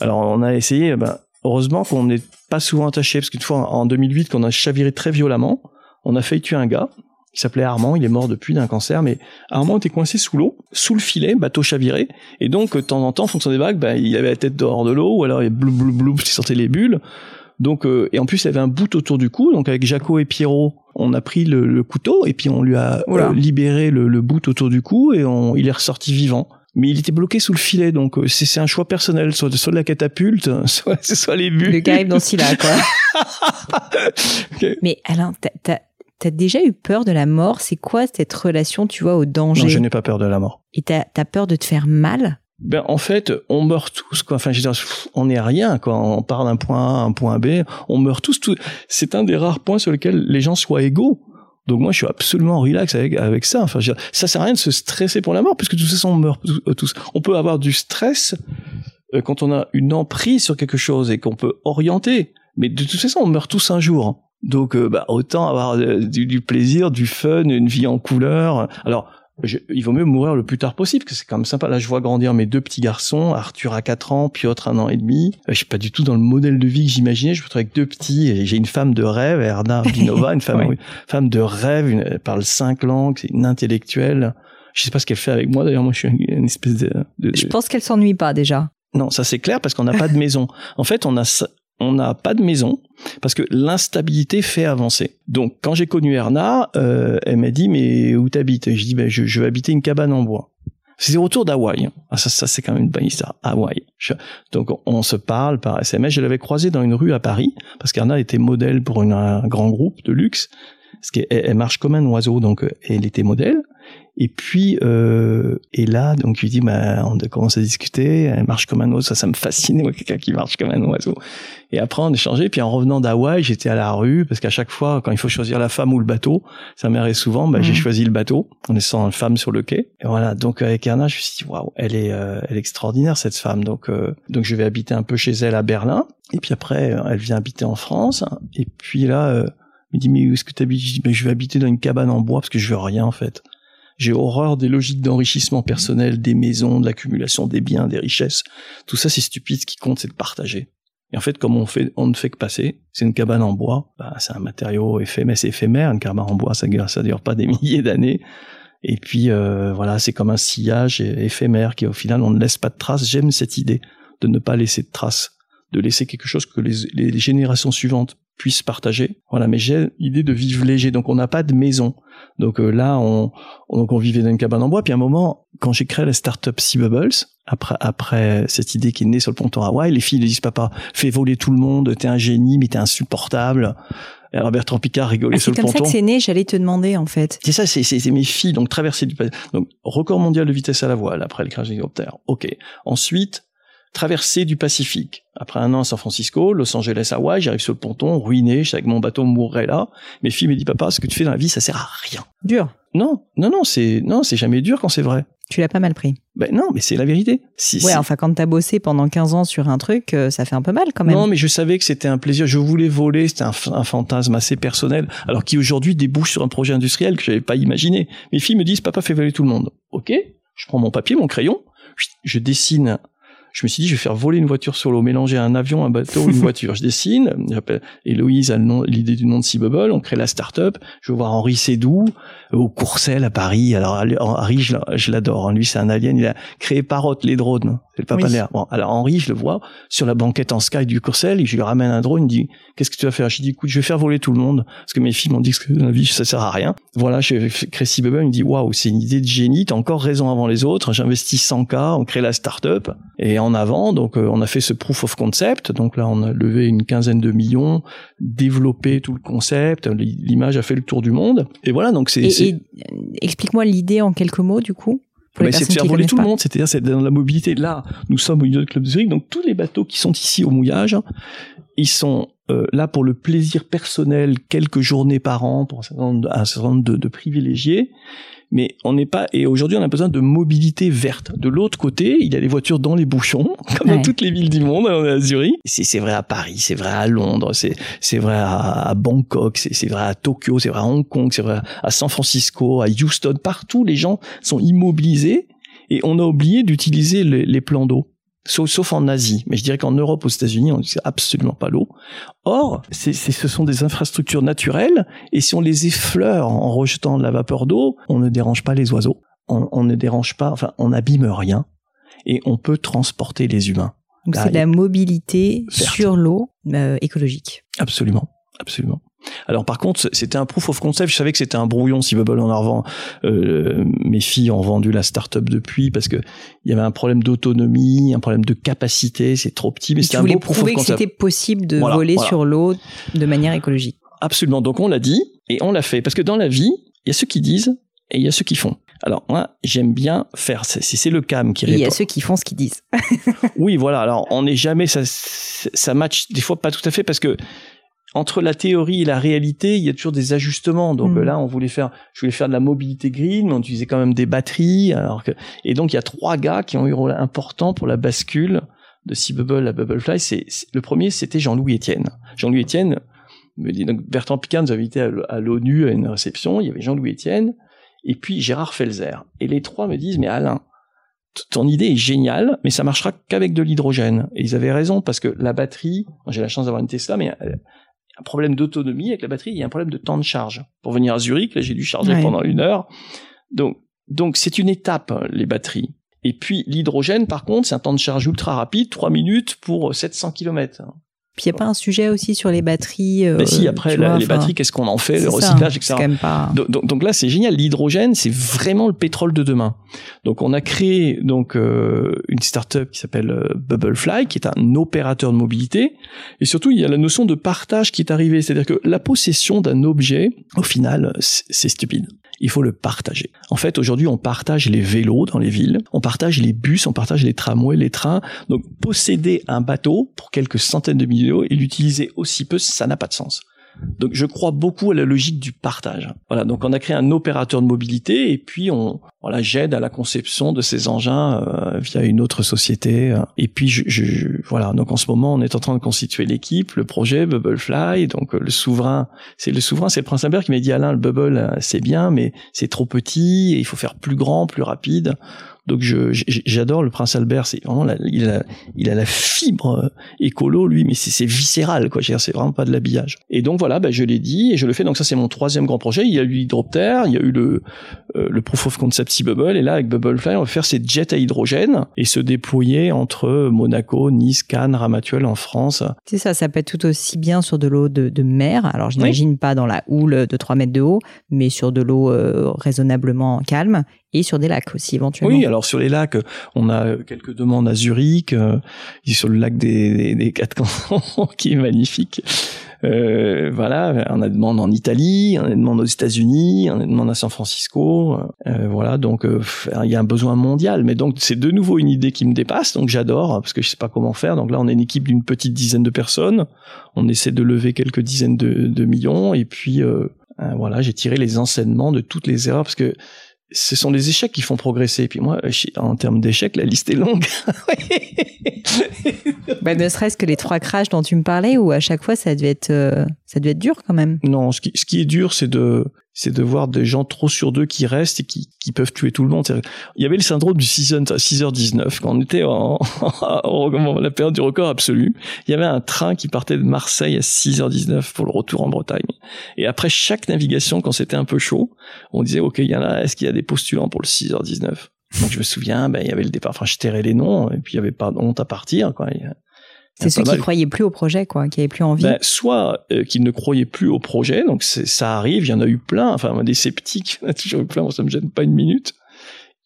Alors on a essayé, ben, heureusement qu'on n'est pas souvent attaché, parce qu'une fois en 2008, qu'on a chaviré très violemment, on a failli tuer un gars qui s'appelait Armand, il est mort depuis d'un cancer, mais Armand était coincé sous l'eau, sous le filet, bateau chaviré, et donc de temps en temps, en fonction des vagues, ben, il avait la tête dehors de l'eau, ou alors il blou blou blou, il sortait les bulles. Donc euh, et en plus il avait un bout autour du cou, donc avec Jaco et Pierrot, on a pris le, le couteau et puis on lui a euh, libéré le, le bout autour du cou et on, il est ressorti vivant. Mais il était bloqué sous le filet, donc euh, c'est un choix personnel, soit, soit de la catapulte, soit, soit les bulles. Le gars dans Scylla, quoi. Ok. Mais Alain, t'as- t'as déjà eu peur de la mort? C'est quoi cette relation, tu vois, au danger? Non, je n'ai pas peur de la mort. Et t'as as peur de te faire mal? Ben en fait, on meurt tous quoi. Enfin, je veux dire, on n'est rien quand on part d'un point A à un point B, on meurt tous. Tout. C'est un des rares points sur lesquels les gens soient égaux. Donc moi, je suis absolument relax avec avec ça. Enfin, je veux dire, ça sert à rien de se stresser pour la mort, puisque de toute façon, on meurt tous- euh. On peut avoir du stress euh, quand on a une emprise sur quelque chose et qu'on peut orienter, mais de toute façon, on meurt tous un jour. Donc, euh, bah, autant avoir du, du plaisir, du fun, une vie en couleur. Alors, je- il vaut mieux mourir le plus tard possible, parce que c'est quand même sympa. Là, je vois grandir mes deux petits garçons, Arthur à 4 ans, Piotr un an et demi. Euh, je suis pas du tout dans le modèle de vie que j'imaginais. Je me retrouve avec deux petits, et j'ai une femme de rêve, Erna Binova, une femme, Oui. femme de rêve, une- elle parle cinq langues, c'est une intellectuelle. Je sais pas ce qu'elle fait avec moi, d'ailleurs, moi je suis une, espèce de... de- Je pense qu'elle s'ennuie pas déjà. non, ça c'est clair parce qu'on n'a pas de maison. En fait, on a on n'a pas de maison parce que l'instabilité fait avancer. Donc, quand j'ai connu Erna, euh, elle m'a dit mais où t'habites? Je dis ben je, je vais habiter une cabane en bois. C'était autour d'Hawaï. hein. Ah, ça, ça c'est quand même une bonne histoire. Hawaï. Donc on, se parle par SMS. Je l'avais croisée dans une rue à Paris parce qu'Erna était modèle pour un grand groupe de luxe. Parce qu'elle elle marche comme un oiseau, donc euh, elle était modèle. Et puis, euh, et là, donc, lui dis, bah, on a commencé à discuter, elle marche comme un oiseau, ça, ça me fascinait, moi, quelqu'un qui marche comme un oiseau. Et après, on échangeait, puis en revenant d'Hawaï, j'étais à la rue, parce qu'à chaque fois, quand il faut choisir la femme ou le bateau, ça m'arrive souvent, bah, j'ai Mhm. choisi le bateau, en laissant une femme sur le quai. Et voilà, donc avec Erna, je me suis dit, waouh, elle est, euh, elle est extraordinaire, cette femme. Donc, euh, donc je vais habiter un peu chez elle à Berlin. Et puis après, euh, elle vient habiter en France. Et puis là, euh, elle me dit, mais où est-ce que tu habites? Je dis, ben, je vais habiter dans une cabane en bois, parce que je veux rien, en fait. J'ai horreur des logiques d'enrichissement personnel, des maisons, de l'accumulation des biens, des richesses. Tout ça, c'est stupide. Ce qui compte, c'est de partager. Et en fait, comme on fait, on ne fait que passer. C'est une cabane en bois. Bah, c'est un matériau éphémère, c'est éphémère. Une cabane en bois, ça ça dure pas des milliers d'années. Et puis, euh, voilà, c'est comme un sillage éphémère qui, au final, on ne laisse pas de traces. J'aime cette idée de ne pas laisser de traces, de laisser quelque chose que les générations suivantes puissent partager. Voilà, mais j'ai l'idée de vivre léger. Donc, on n'a pas de maison. Donc euh, là, on, on- donc on vivait dans une cabane en bois. Puis à un moment, quand j'ai créé la startup Sea Bubbles, après, après cette idée qui est née sur le ponton Hawaï, les filles disent papa, fais voler tout le monde, t'es un génie, mais t'es insupportable. Et alors Bertrand Picard rigolait Ah, sur c'est le comme ça ponton. que c'est né, j'allais te demander en fait. C'est ça, c'est, c'est, c'est mes filles, donc traverser du donc record mondial de vitesse à la voile après le crash d'hélicoptère. Ok. Ensuite, traversée du Pacifique. Après un an à San Francisco, Los Angeles, Hawaï, j'arrive sur le ponton, ruiné, je sais que mon bateau mourrait là. Mes filles me disent papa, ce que tu fais dans la vie, ça sert à rien. Dur. Non, non, non, c'est non, c'est jamais dur quand c'est vrai. Tu l'as pas mal pris. Ben non, mais c'est la vérité. Si, Ouais, si- enfin, quand t'as bossé pendant 15 ans sur un truc, euh, ça fait un peu mal quand même. Non, mais je savais que c'était un plaisir. Je voulais voler. C'était un, un fantasme assez personnel. Alors qui aujourd'hui débouche sur un projet industriel que j'avais pas imaginé. Mes filles me disent, papa, fais voler tout le monde. Ok. Je prends mon papier, mon crayon. Je dessine. Je me suis dit, je vais faire voler une voiture sur l'eau, mélanger un avion, un bateau, une voiture. Je dessine. J'appelle Héloïse a l'idée du nom de Sea Bubble. On crée la start-up. Je vais voir Henri Sédou euh, au Courcelles à Paris. Alors Henri, je l'a- je l'adore. hein. Lui, c'est un alien. Il a créé Parrot, les drones. C'est le papa Oui. de l'air. Bon, alors Henri, je le vois sur la banquette en sky du Courcelles et je lui ramène un drone. Il me dit, qu'est-ce que tu vas faire? Je lui dis, écoute, je vais faire voler tout le monde parce que mes filles m'ont dit que la vie, ça sert à rien. Voilà, je crée Sea Bubble. Il me dit, waouh, c'est une idée de génie. T'as encore raison avant les autres. J'investis 100K. On crée la start-up et en avant. Donc, euh, on a fait ce proof of concept. Donc là, on a levé une quinzaine de millions, développé tout le concept. L'image a fait le tour du monde. Et voilà, donc c'est... Et, et, euh, explique-moi l'idée en quelques mots du coup. Bah, c'est de faire voler tout pas. le monde, c'est-à-dire c'est dans la mobilité. Là, nous sommes au Yacht Club de Zurich, donc tous les bateaux qui sont ici au mouillage, ils sont euh, là pour le plaisir personnel, quelques journées par an pour un certain nombre de, un certain nombre de- de privilégiés. Mais on n'est pas et aujourd'hui on a besoin de mobilité verte. De l'autre côté, il y a les voitures dans les bouchons, comme dans toutes les villes du monde. On est à Zurich. C'est vrai à Paris, c'est vrai à Londres, c'est c'est vrai à, Bangkok, c'est vrai à Tokyo, c'est vrai à Hong Kong, c'est vrai à San Francisco, à Houston. Partout, les gens sont immobilisés et on a oublié d'utiliser les plans d'eau sauf, en Asie. Mais je dirais qu'en Europe, aux États-Unis, on n'utilise absolument pas l'eau. Or, c'est, ce sont des infrastructures naturelles, et si on les effleure en rejetant de la vapeur d'eau, on ne dérange pas les oiseaux, on, ne dérange pas, enfin, on n'abîme rien, et on peut transporter les humains. Donc c'est de la mobilité sur l'eau euh, écologique. Absolument, absolument. Alors par contre, c'était un proof of concept. Je savais que c'était un brouillon si Bubble en a Euh, mes filles ont vendu la startup depuis parce que il y avait un problème d'autonomie, un problème de capacité. C'est trop petit, mais c'était un beau proof of concept. que c'était possible de voler sur l'eau de manière écologique. Absolument. Donc on l'a dit et on l'a fait parce que dans la vie, il y a ceux qui disent et il y a ceux qui font. Alors moi, j'aime bien faire. C'est le cam qui. Il y a ceux qui font ce qu'ils disent. oui, voilà. Alors on n'est jamais ça, ça match des fois pas tout à fait parce que entre la théorie et la réalité, il y a toujours des ajustements. Donc mm. là, on voulait faire, je voulais faire de la mobilité green, mais on utilisait quand même des batteries. Alors que, et donc il y a trois gars qui ont eu un rôle important pour la bascule de Sea Bubble à Bubblefly. C'est, le premier, c'était Jean-Louis Etienne. Jean-Louis Etienne me dit donc Bertrand Picard nous a invité à, l'ONU à une réception. Il y avait Jean-Louis Etienne et puis Gérard Felzer. Et les trois me disent mais Alain, ton idée est géniale, mais ça marchera qu'avec de l'hydrogène. Et ils avaient raison parce que la batterie, j'ai la chance d'avoir une Tesla, mais euh, un problème d'autonomie avec la batterie, il y a un problème de temps de charge. Pour venir à Zurich, là, j'ai dû charger pendant une heure. Donc, donc c'est une étape, les batteries. Et puis l'hydrogène, par contre, c'est un temps de charge ultra rapide, 3 minutes pour 700 km. Puis il n'y a pas un sujet aussi sur les batteries. Euh, Mais si, après, les batteries, qu'est-ce qu'on en fait, le recyclage, etc. Pas... Donc, donc, là, c'est génial. L'hydrogène, c'est vraiment le pétrole de demain. Donc on a créé donc euh, une startup qui s'appelle euh, Bubblefly, qui est un opérateur de mobilité. Et surtout, il y a la notion de partage qui est arrivée. C'est-à-dire que la possession d'un objet, au final, c'est stupide il faut le partager. En fait, aujourd'hui, on partage les vélos dans les villes, on partage les bus, on partage les tramways, les trains. Donc, posséder un bateau pour quelques centaines de milliers d'euros et l'utiliser aussi peu, ça n'a pas de sens. Donc je crois beaucoup à la logique du partage. Voilà, donc on a créé un opérateur de mobilité et puis on voilà j'aide à la conception de ces engins euh, via une autre société. Et puis je, voilà, donc en ce moment on est en train de constituer l'équipe, le projet Bubblefly. Donc le souverain, c'est le souverain, c'est le prince Albert qui m'a dit Alain, le bubble euh, c'est bien, mais c'est trop petit et il faut faire plus grand, plus rapide. Donc je j'adore le prince Albert, c'est vraiment il a il a la fibre euh, écolo lui, mais c'est viscéral quoi. C'est vraiment pas de l'habillage. Et donc voilà, bah, je l'ai dit et je le fais. Donc ça c'est mon troisième grand projet. Il y a eu l'hydroptère, il y a eu le euh, le proof of concept Sea Bubble et là avec Bubblefly on va faire ces jets à hydrogène et se déployer entre Monaco, Nice, Cannes, Ramatuelle en France. C'est ça, ça peut être tout aussi bien sur de l'eau de, de, mer. Alors je n'imagine pas dans la houle de 3 mètres de haut, mais sur de l'eau euh, raisonnablement calme et sur des lacs aussi éventuellement. Oui, alors sur les lacs, on a quelques demandes à Zurich, euh, sur le lac des, des, quatre cantons qui est magnifique. Euh, voilà, on a des demandes en Italie, on a des demandes aux États-Unis, on a des demandes à San Francisco. Euh, voilà, donc euh, il y a un besoin mondial. Mais donc c'est de nouveau une idée qui me dépasse, donc j'adore parce que je sais pas comment faire. Donc là, on est une équipe d'une petite dizaine de personnes. On essaie de lever quelques dizaines de, de millions et puis euh, voilà, j'ai tiré les enseignements de toutes les erreurs parce que ce sont les échecs qui font progresser. Et puis moi, en termes d'échecs, la liste est longue. bah, ne serait-ce que les trois crashs dont tu me parlais, où à chaque fois ça devait être, euh, ça devait être dur quand même. Non, ce qui, ce qui est dur, c'est de, c'est de voir des gens trop sur deux qui restent et qui, peuvent tuer tout le monde. Il y avait le syndrome du 6h19 quand on était en, en, la période du record absolu. Il y avait un train qui partait de Marseille à 6h19 pour le retour en Bretagne. Et après chaque navigation, quand c'était un peu chaud, on disait, OK, il y en a, est-ce qu'il y a des postulants pour le 6h19? Donc je me souviens, ben, il y avait le départ, enfin je tairais les noms, et puis il y avait pas honte à partir. Quoi. C'est ceux qui ne croyaient plus au projet, quoi, qui avaient plus envie. Ben, soit euh, qu'ils ne croyaient plus au projet, donc ça arrive, il y en a eu plein, enfin des sceptiques, il y en a toujours eu plein, moi ça me gêne pas une minute.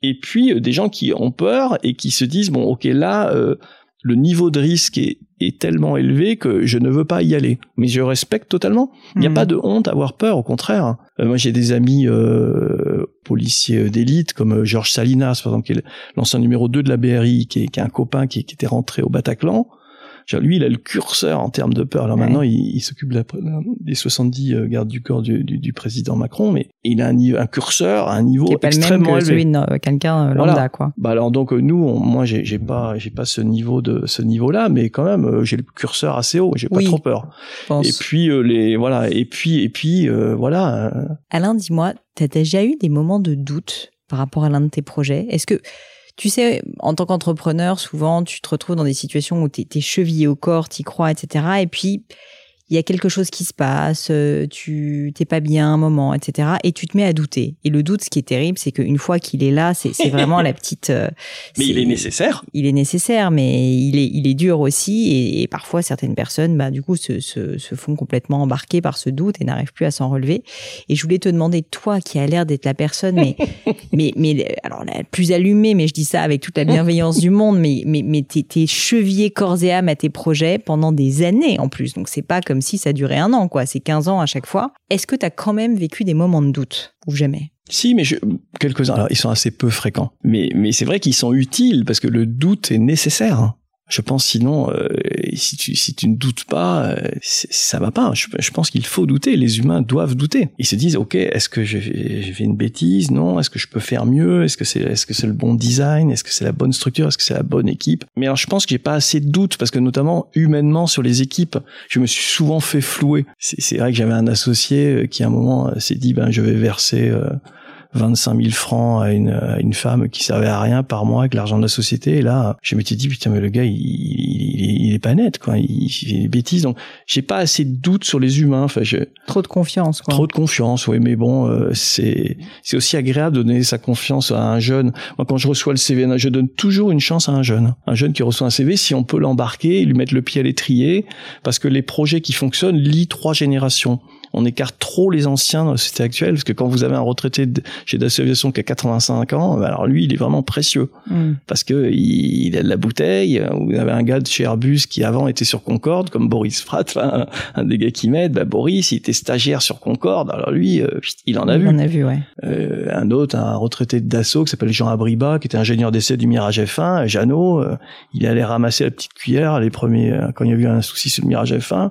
Et puis euh, des gens qui ont peur et qui se disent bon, ok, là, euh, le niveau de risque est, est, tellement élevé que je ne veux pas y aller. Mais je respecte totalement. Il n'y a hmm. pas de honte à avoir peur, au contraire. moi, j'ai des amis policiers d'élite comme Georges Salinas, par exemple, qui est l'ancien numéro 2 de la BRI, qui est, qui est un copain qui, qui était rentré au Bataclan Lui, il a le curseur en termes de peur. Alors maintenant, il, s'occupe des 70 euh, gardes du corps du, du, président Macron, mais il a un, un curseur à un niveau extrêmement élevé. quelqu'un euh, lambda, quoi. Bah alors donc nous, moi, j'ai pas, j'ai pas ce niveau de ce niveau-là, mais quand même, j'ai le curseur assez haut. J'ai pas trop peur. Et puis les voilà, et puis et puis voilà. Alain, dis-moi, t'as déjà eu des moments de doute par rapport à l'un de tes projets? Est-ce que tu sais, en tant qu'entrepreneur, souvent, tu te retrouves dans des situations où tu es, chevillé au corps, tu crois, etc. Et puis, il y a quelque chose qui se passe, euh, tu t'es pas bien un moment, etc. Et tu te mets à douter. Et le doute, ce qui est terrible, c'est qu'une fois qu'il est là, c'est vraiment la petite. Euh, mais il est nécessaire. Il est nécessaire, mais il est il est dur aussi. Et, parfois, certaines personnes, bah du coup, se, se, se font complètement embarquer par ce doute et n'arrivent plus à s'en relever. Et je voulais te demander, toi, qui a l'air d'être la personne, mais mais mais alors la plus allumée, mais je dis ça avec toute la bienveillance du monde, mais mais mais t'es es chevillé corps et âme à tes projets pendant des années en plus. Donc c'est pas comme si ça durait un an, quoi. C'est 15 ans à chaque fois. Est-ce que tu as quand même vécu des moments de doute ou jamais? Si, mais quelques-uns. Alors, ils sont assez peu fréquents. Mais, mais c'est vrai qu'ils sont utiles parce que le doute est nécessaire. Je pense sinon, euh, si, tu, ne doutes pas, euh, ça va pas. Je, pense qu'il faut douter. Les humains doivent douter. Ils se disent, ok, est-ce que j'ai fait une bêtise? Non. Est-ce que je peux faire mieux? Est-ce que c'est le bon design? Est-ce que c'est la bonne structure? Est-ce que c'est la bonne équipe? Mais alors, je pense que j'ai pas assez de doutes parce que notamment humainement sur les équipes, je me suis souvent fait flouer. C'est vrai que j'avais un associé euh, qui à un moment s'est dit, ben je vais verser 25 000 francs à une, à une femme qui servait à rien par mois avec l'argent de la société. Et là, je m'étais dit, putain, mais le gars, il, il, il est pas net, quoi. Il, fait des bêtises. Donc, j'ai pas assez de doutes sur les humains. Enfin, je... Trop de confiance, quoi. Trop de confiance, oui. Mais bon, euh, c'est, c'est aussi agréable de donner sa confiance à un jeune. Moi, quand je reçois le CV, je donne toujours une chance à un jeune. Un jeune qui reçoit un CV, si on peut l'embarquer, lui mettre le pied à l'étrier, parce que les projets qui fonctionnent lient trois générations on écarte trop les anciens dans la société actuelle, parce que quand vous avez un retraité chez d'association qui a 85 ans, bah alors lui, il est vraiment précieux, mm. parce que il, a de la bouteille. Vous avez un gars de chez Airbus qui avant était sur Concorde, comme Boris Fratt, un, des gars qui m'aide. Bah, Boris, il était stagiaire sur Concorde, alors lui, euh, il en a vu. Il en a vu, ouais. Euh, un autre, un retraité de Dassault qui s'appelle Jean Abriba, qui était ingénieur d'essai du Mirage F1, Jeannot, euh, il allait ramasser la petite cuillère les premiers quand il y a eu un souci sur le Mirage F1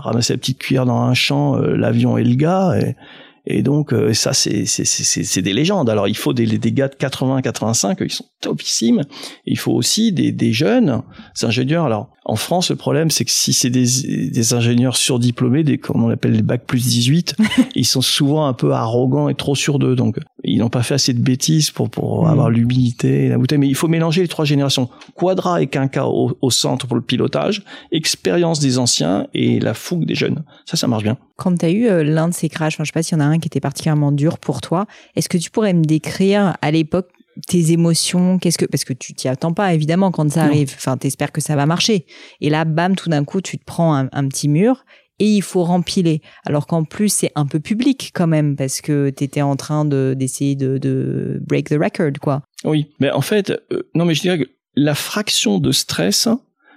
ramasser la petite cuillère dans un champ, euh, l'avion et le gars. Et, et donc euh, ça c'est c'est des légendes. Alors il faut des, des gars de 80 85, ils sont topissimes. il faut aussi des, des jeunes ingénieurs. Alors en France le problème c'est que si c'est des, des ingénieurs surdiplômés, des comme on appelle les bacs plus 18, ils sont souvent un peu arrogants et trop sûrs d'eux. Donc ils n'ont pas fait assez de bêtises pour pour mmh. avoir l'humilité et la bouteille. Mais il faut mélanger les trois générations. Quadra et Quinca au, au centre pour le pilotage, expérience des anciens et la fougue des jeunes. Ça ça marche bien. Quand tu as eu euh, l'un de ces crashs, enfin, je sais pas s'il y en a un qui était particulièrement dur pour toi, est-ce que tu pourrais me décrire à l'époque tes émotions, qu'est-ce que parce que tu t'y attends pas évidemment quand ça arrive. Enfin, t'espères que ça va marcher. Et là, bam, tout d'un coup, tu te prends un, petit mur et il faut rempiler. Alors qu'en plus, c'est un peu public quand même parce que tu étais en train de d'essayer de, de break the record, quoi. Oui, mais en fait, euh, non, mais je dirais que la fraction de stress,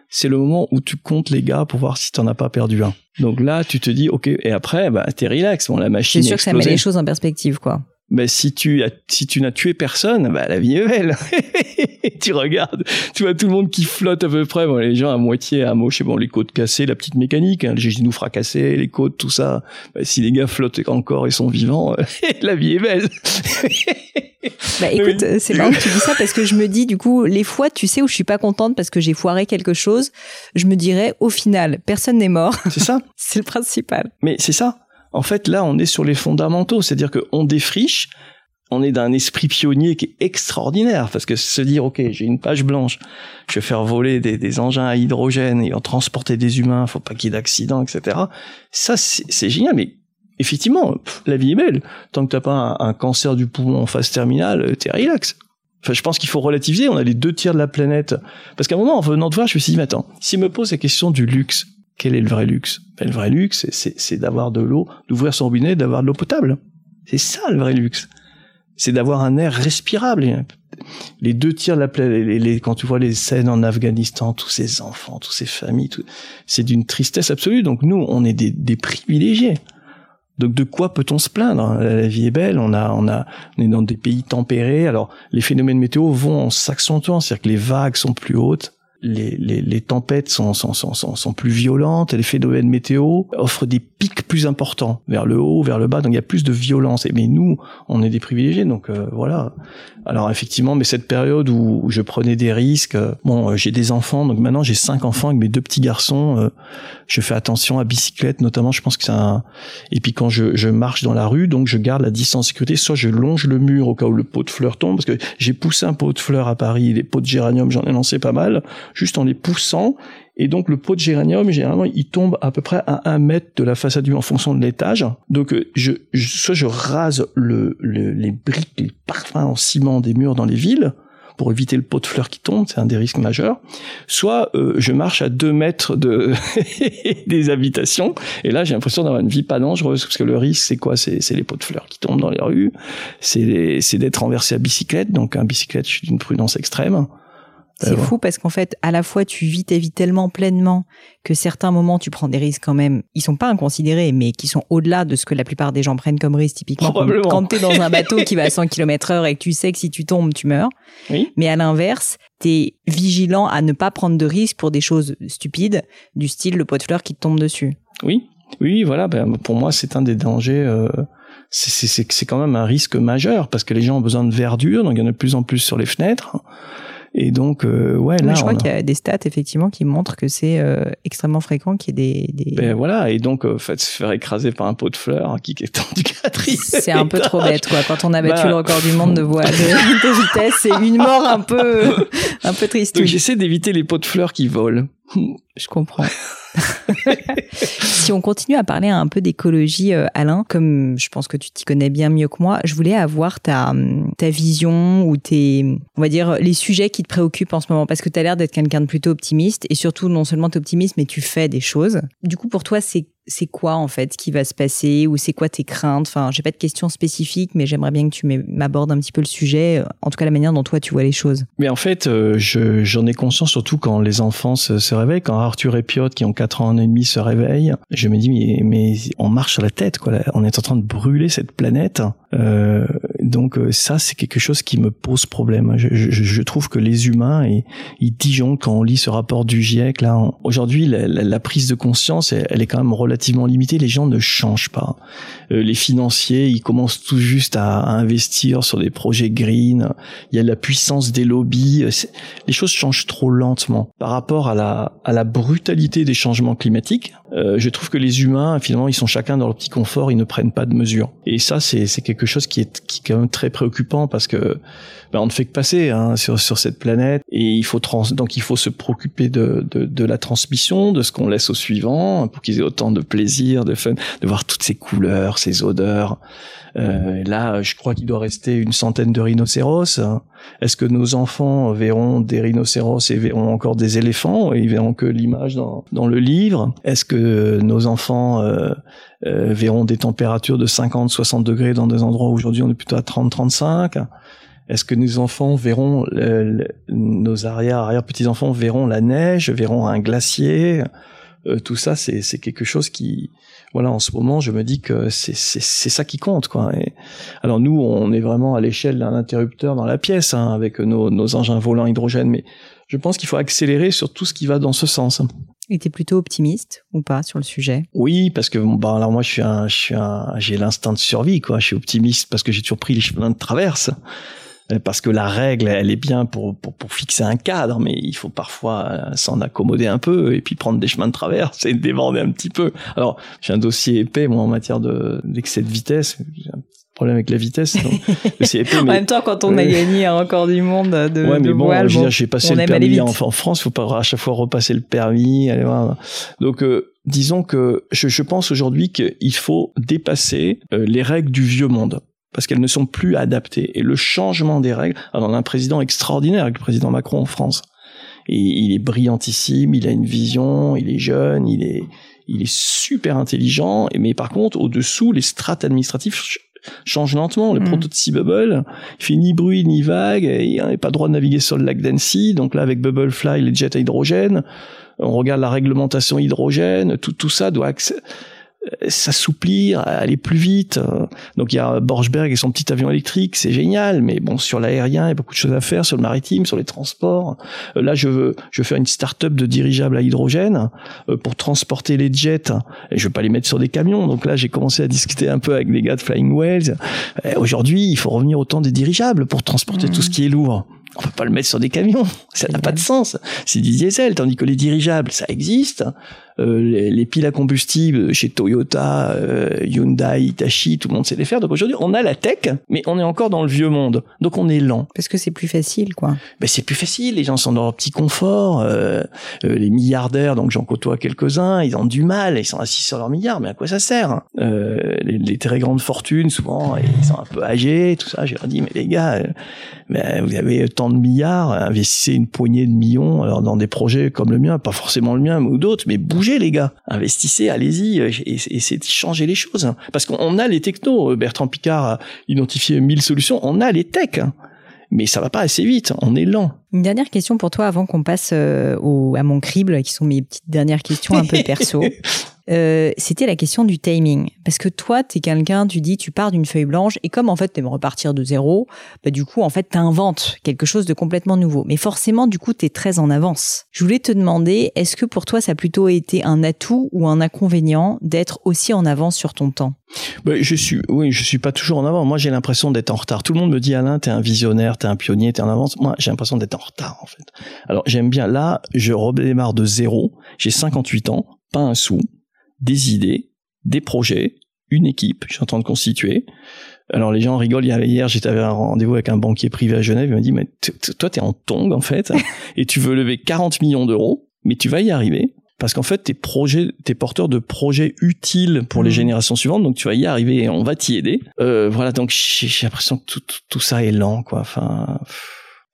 c'est le moment où tu comptes les gars pour voir si t'en as pas perdu un. Donc là, tu te dis, ok, et après, bah, t'es relax. Bon, la machine. C'est sûr que ça met les choses en perspective, quoi. Mais si tu as, si tu n'as tué personne, bah la vie est belle. tu regardes, tu vois tout le monde qui flotte à peu près. Bon, les gens à moitié à moche, bon les côtes cassées, la petite mécanique, hein, les genoux fracassés, les côtes, tout ça. Bah, si les gars flottent encore et sont vivants, la vie est belle. bah écoute, c'est marrant que tu dis ça parce que je me dis du coup, les fois, tu sais où je suis pas contente parce que j'ai foiré quelque chose, je me dirais au final, personne n'est mort. C'est ça. c'est le principal. Mais c'est ça. En fait, là, on est sur les fondamentaux, c'est-à-dire qu'on défriche, on est d'un esprit pionnier qui est extraordinaire, parce que se dire, ok, j'ai une page blanche, je vais faire voler des, engins à hydrogène et en transporter des humains, faut pas qu'il y ait d'accidents, etc. Ça, c'est génial, mais effectivement, la vie est belle. Tant que t'as pas un, cancer du poumon en phase terminale, t'es relax. Enfin, je pense qu'il faut relativiser. On a les deux tiers de la planète. Parce qu'à un moment, en venant de voir, je me suis dit, mais attends, s'il me pose la question du luxe, quel est le vrai luxe? Ben, Le vrai luxe, c'est d'avoir de l'eau, d'ouvrir son robinet, d'avoir de l'eau potable. C'est ça le vrai luxe. C'est d'avoir un air respirable. Les deux tiers de la planète, quand tu vois les scènes en Afghanistan, tous ces enfants, toutes ces familles, c'est d'une tristesse absolue. Donc nous, on est des, des privilégiés. Donc de quoi peut-on se plaindre? La vie est belle, on a, on a, on est dans des pays tempérés. Alors les phénomènes météo vont en s'accentuant, c'est-à-dire que les vagues sont plus hautes, les, les, les tempêtes sont, sont, sont, sont, plus violentes, les phénomènes météo offrent des pics plus importants vers le haut, vers le bas, donc il y a plus de violence. Mais nous, on est des privilégiés, donc euh, voilà. Alors effectivement, mais cette période où, je prenais des risques, euh, bon, euh, j'ai des enfants, donc maintenant j'ai cinq enfants avec mes deux petits garçons. je fais attention à bicyclette, notamment. Je pense que c'est un. Et puis quand je, je marche dans la rue, donc je garde la distance sécurité. Soit je longe le mur au cas où le pot de fleurs tombe, parce que j'ai poussé un pot de fleurs à Paris, les pots de géranium, j'en ai lancé pas mal, juste en les poussant. Et donc le pot de géranium, généralement, il tombe à peu près à un mètre de la façade du en fonction de l'étage. Donc euh, je, soit je rase le, les briques, les parfums en ciment des murs dans les villes pour éviter le pot de fleurs qui tombe, c'est un des risques majeurs. Soit euh, je marche à deux mètres de des habitations, et là j'ai l'impression d'avoir une vie pas dangereuse, parce que le risque c'est quoi? C'est les pots de fleurs qui tombent dans les rues, c'est d'être renversé à bicyclette, donc un bicyclette je suis d'une prudence extrême. C'est fou parce qu'en fait, à la fois, tu vis ta vie tellement pleinement que certains moments, tu prends des risques quand même. Ils sont pas inconsidérés, mais qui sont au-delà de ce que la plupart des gens prennent comme risque. Typiquement, quand tu es dans un bateau qui va à 100 km heure et que tu sais que si tu tombes, tu meurs. Oui. Mais à l'inverse, tu es vigilant à ne pas prendre de risques pour des choses stupides, du style le pot de fleurs qui te tombe dessus. Oui, oui, voilà. Ben, pour moi, c'est un des dangers. Euh c'est quand même un risque majeur parce que les gens ont besoin de verdure, donc il y en a de plus en plus sur les fenêtres. Et donc, euh, ouais, là. je crois qu'il y a des stats, effectivement, qui montrent que c'est euh, extrêmement fréquent qu'il y ait des. des... Ben voilà, et donc, euh, fait, se faire écraser par un pot de fleurs qui est en C'est un peu trop bête, quoi. Quand on a battu bah. le record du monde de voie de, de vitesse, c'est une mort un peu, un peu triste. Donc, j'essaie d'éviter les pots de fleurs qui volent. Je comprends. si on continue à parler un peu d'écologie, euh, Alain, comme je pense que tu t'y connais bien mieux que moi, je voulais avoir ta, ta vision ou tes, on va dire, les sujets qui te préoccupent en ce moment, parce que tu as l'air d'être quelqu'un de plutôt optimiste, et surtout, non seulement tu optimiste, mais tu fais des choses. Du coup, pour toi, c'est c'est quoi en fait qui va se passer ou c'est quoi tes craintes? Enfin, j'ai pas de questions spécifiques, mais j'aimerais bien que tu m'abordes un petit peu le sujet, euh, en tout cas la manière dont toi tu vois les choses. Mais en fait, euh, j'en ai conscience surtout quand les enfants se, réveillent, quand Arthur et Piotr qui ont 4 ans et demi se réveillent, je me dis mais, on marche sur la tête quoi, on est en train de brûler cette planète. Euh, donc euh, ça c'est quelque chose qui me pose problème. Je, je, je trouve que les humains et ils disjonctent quand on lit ce rapport du GIEC là. Aujourd'hui la, la, prise de conscience elle, elle est quand même relativement limité, les gens ne changent pas. Euh, les financiers, ils commencent tout juste à, investir sur des projets green. Il y a la puissance des lobbies. Euh, les choses changent trop lentement par rapport à la, à la brutalité des changements climatiques. Euh, je trouve que les humains, finalement, ils sont chacun dans leur petit confort, ils ne prennent pas de mesures. Et ça, c'est quelque chose qui est, qui est quand même très préoccupant parce que ben, on ne fait que passer hein, sur, sur cette planète et il faut trans donc il faut se préoccuper de, de, de la transmission, de ce qu'on laisse aux suivants pour qu'ils aient autant de plaisir, de fun, de voir toutes ces couleurs, ces odeurs. Euh, là, je crois qu'il doit rester une centaine de rhinocéros. Est-ce que nos enfants verront des rhinocéros et verront encore des éléphants et ils verront que l'image dans, le livre? Est-ce que nos enfants euh, euh, verront des températures de 50-60 degrés dans des endroits où aujourd'hui on est plutôt à 30-35 est-ce que nos enfants verront, nos arrière arrière petits enfants verront la neige, verront un glacier? Euh, Tout ça, c'est c'est quelque chose qui, voilà, en ce moment, je me dis que c'est c'est c'est ça qui compte, quoi. Et, alors nous, on est vraiment à l'échelle d'un interrupteur dans la pièce, hein, avec nos nos engins volants hydrogène, mais je pense qu'il faut accélérer sur tout ce qui va dans ce sens. Et t'es plutôt optimiste ou pas sur le sujet? Oui, parce que bah alors moi je suis un, je suis un, j'ai l'instinct de survie quoi. Je suis optimiste parce que j'ai toujours pris les chemins de traverse. Euh, parce que la règle, elle est bien pour, pour, pour fixer un cadre, mais il faut parfois euh, s'en accommoder un peu et puis prendre des chemins de traverse et déborder un petit peu. Alors, j'ai un dossier épais, moi, en matière de d'excès de vitesse. J'ai un problème avec la vitesse. épais, en même temps, quand on a gagné un record du monde de, ouais, mais bon, voile, j'ai passé le permis en, en, France, il faut pas à chaque fois repasser le permis. Allez voir. Donc, euh, disons que je, je pense aujourd'hui qu'il faut dépasser les règles du vieux monde parce qu'elles ne sont plus adaptées. Et le changement des règles, alors on a un président extraordinaire, le président Macron en France. Et il est brillantissime, il a une vision, il est jeune, il est, il est super intelligent. Mais par contre, au-dessous, les strates administratives changent lentement. Le mmh. prototype Bubble, il fait ni bruit ni vague, et il n'a pas le droit de naviguer sur le lac d'Annecy. Donc là, avec Bubblefly, les jets à hydrogène, on regarde la réglementation hydrogène, tout, tout ça doit s'assouplir, aller plus vite. Donc il y a Borchberg et son petit avion électrique, c'est génial, mais bon sur l'aérien, il y a beaucoup de choses à faire, sur le maritime, sur les transports. Là, je veux, je veux faire une start-up de dirigeables à hydrogène pour transporter les jets. Et je veux pas les mettre sur des camions. Donc là, j'ai commencé à discuter un peu avec les gars de Flying Whales. Aujourd'hui, il faut revenir au temps des dirigeables pour transporter tout ce qui est lourd on peut pas le mettre sur des camions, ça n'a pas de sens. C'est du diesel, tandis que les dirigeables, ça existe. Euh, les, piles à combustible chez Toyota, euh, Hyundai, Hitachi, tout le monde sait les faire. Donc aujourd'hui, on a la tech, mais on est encore dans le vieux monde. Donc on est lent. Parce que c'est plus facile, quoi. Ben c'est plus facile. Les gens sont dans leur petit confort. Euh, les milliardaires, donc j'en côtoie quelques-uns, ils ont du mal. Ils sont assis sur leur milliards, mais à quoi ça sert hein? Les, les, très grandes fortunes, souvent, ils sont un peu âgés, tout ça. J'ai dit, mais les gars, ben, vous avez tant de milliards, investissez une poignée de millions alors dans des projets comme le mien, pas forcément le mien ou d'autres, mais bougez les gars. Investissez, allez-y, euh, et essayez de changer les choses. Parce qu'on a les technos. Euh, Bertrand Picard a identifié mille solutions. On a les techs. Hein. Mais ça va pas assez vite. On est lent. Une dernière question pour toi avant qu'on passe euh, au, à mon crible, qui sont mes petites dernières questions un peu perso. Euh, c'était la question du timing. Parce que toi, tu es quelqu'un, tu dis, tu pars d'une feuille blanche, et comme en fait, tu aimes repartir de zéro, bah, du coup, en fait, tu inventes quelque chose de complètement nouveau. Mais forcément, du coup, tu es très en avance. Je voulais te demander, est-ce que pour toi, ça a plutôt été un atout ou un inconvénient d'être aussi en avance sur ton temps? Bah, je suis, oui, je suis pas toujours en avance. Moi, j'ai l'impression d'être en retard. Tout le monde me dit, Alain, t'es un visionnaire, t'es un pionnier, t'es en avance. Moi, j'ai l'impression d'être en retard, en fait. Alors, j'aime bien. Là, je redémarre de zéro. J'ai 58 ans, pas un sou des idées, des projets, une équipe, je suis en train de constituer. Alors les gens rigolent. Hier, j'étais à un rendez-vous avec un banquier privé à Genève. Il m'a dit, mais toi, t'es en tongue en fait, et tu veux lever 40 millions d'euros, mais tu vas y arriver. Parce qu'en fait, tes projets, t'es porteur de projets utiles pour les mmh. générations suivantes, donc tu vas y arriver et on va t'y aider. Euh, voilà, donc j'ai l'impression que tout, tout, ça est lent, quoi. Enfin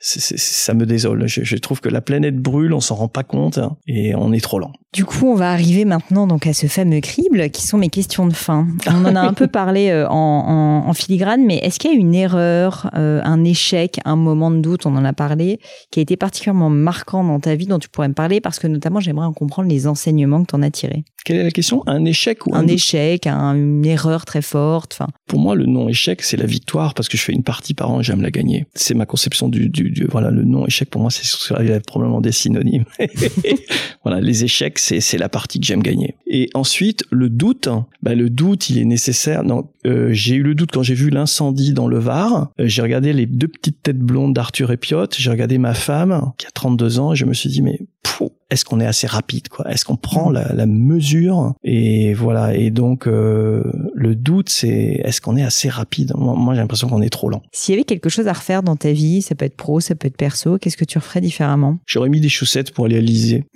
ça me désole. Je, trouve que la planète brûle, on s'en rend pas compte hein, et on est trop lent. Du coup, on va arriver maintenant donc à ce fameux crible qui sont mes questions de fin. On en a un peu parlé euh, en, filigrane, mais est-ce qu'il y a une erreur, euh, un échec, un moment de doute, on en a parlé, qui a été particulièrement marquant dans ta vie dont tu pourrais me parler parce que notamment j'aimerais en comprendre les enseignements que tu en as tirés. Quelle est la question? Un échec ou un, échec, une erreur très forte. Enfin. Pour moi, le non échec, c'est la victoire parce que je fais une partie par an et j'aime la gagner. C'est ma conception du, du, voilà le non échec pour moi, c'est probablement des synonymes. voilà, les échecs, c'est la partie que j'aime gagner. Et ensuite, le doute, bah, le doute, il est nécessaire. Non, euh, j'ai eu le doute quand j'ai vu l'incendie dans le Var. Euh, j'ai regardé les deux petites têtes blondes d'Arthur et Piot. J'ai regardé ma femme qui a 32 ans et je me suis dit mais est-ce qu'on est assez rapide quoi? Est-ce qu'on prend la, la, mesure? Et voilà. Et donc euh, le doute, c'est est-ce qu'on est assez rapide? Moi, j'ai l'impression qu'on est trop lent. S'il y avait quelque chose à refaire dans ta vie, ça peut être pro, ça peut être perso. Qu'est-ce que tu referais différemment? J'aurais mis des chaussettes pour aller à l'Élysée.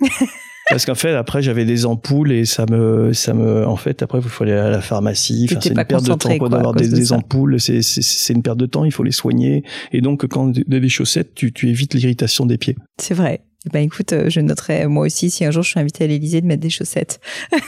Parce qu'en fait, après, j'avais des ampoules et ça me, ça me, en fait, après, il faut aller à la pharmacie. Enfin, c'est une perte de temps quoi, d'avoir des, des ampoules. C'est, c'est, une perte de temps. Il faut les soigner. Et donc, quand tu as des chaussettes, tu, tu évites l'irritation des pieds. C'est vrai. Ben écoute, euh, je noterai moi aussi si un jour je suis invitée à l'Élysée de mettre des chaussettes.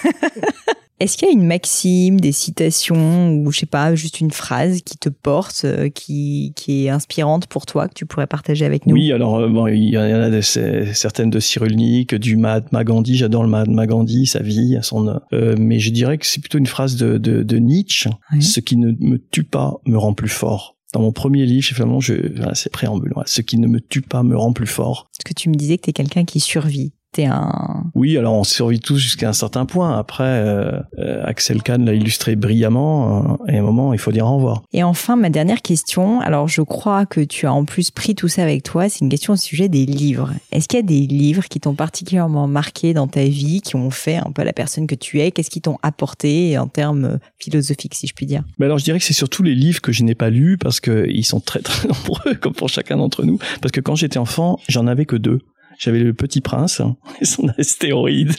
Est-ce qu'il y a une maxime, des citations ou je sais pas, juste une phrase qui te porte, euh, qui, qui est inspirante pour toi que tu pourrais partager avec nous? Oui, alors euh, bon, il y en a des, certaines de Cyrulnik, du Mahatma Gandhi. J'adore le Mahatma Gandhi, sa vie, son. Euh, mais je dirais que c'est plutôt une phrase de, de, de Nietzsche. Ce qui ne me tue pas me rend plus fort. Dans mon premier livre, Flamand, je, c'est préambule. Ce qui ne me tue pas me rend plus fort. Parce que tu me disais que tu es quelqu'un qui survit un... Oui, alors on survit tous jusqu'à un certain point. Après, euh, euh, Axel Kahn l'a illustré brillamment. Euh, et à un moment, il faut dire au revoir. Et enfin, ma dernière question. Alors, je crois que tu as en plus pris tout ça avec toi. C'est une question au sujet des livres. Est-ce qu'il y a des livres qui t'ont particulièrement marqué dans ta vie, qui ont fait un peu la personne que tu es? Qu'est-ce qui t'ont apporté en termes philosophiques, si je puis dire? Mais alors, je dirais que c'est surtout les livres que je n'ai pas lus parce qu'ils sont très très nombreux, comme pour chacun d'entre nous. Parce que quand j'étais enfant, j'en avais que deux. J'avais le Petit Prince et son astéroïde.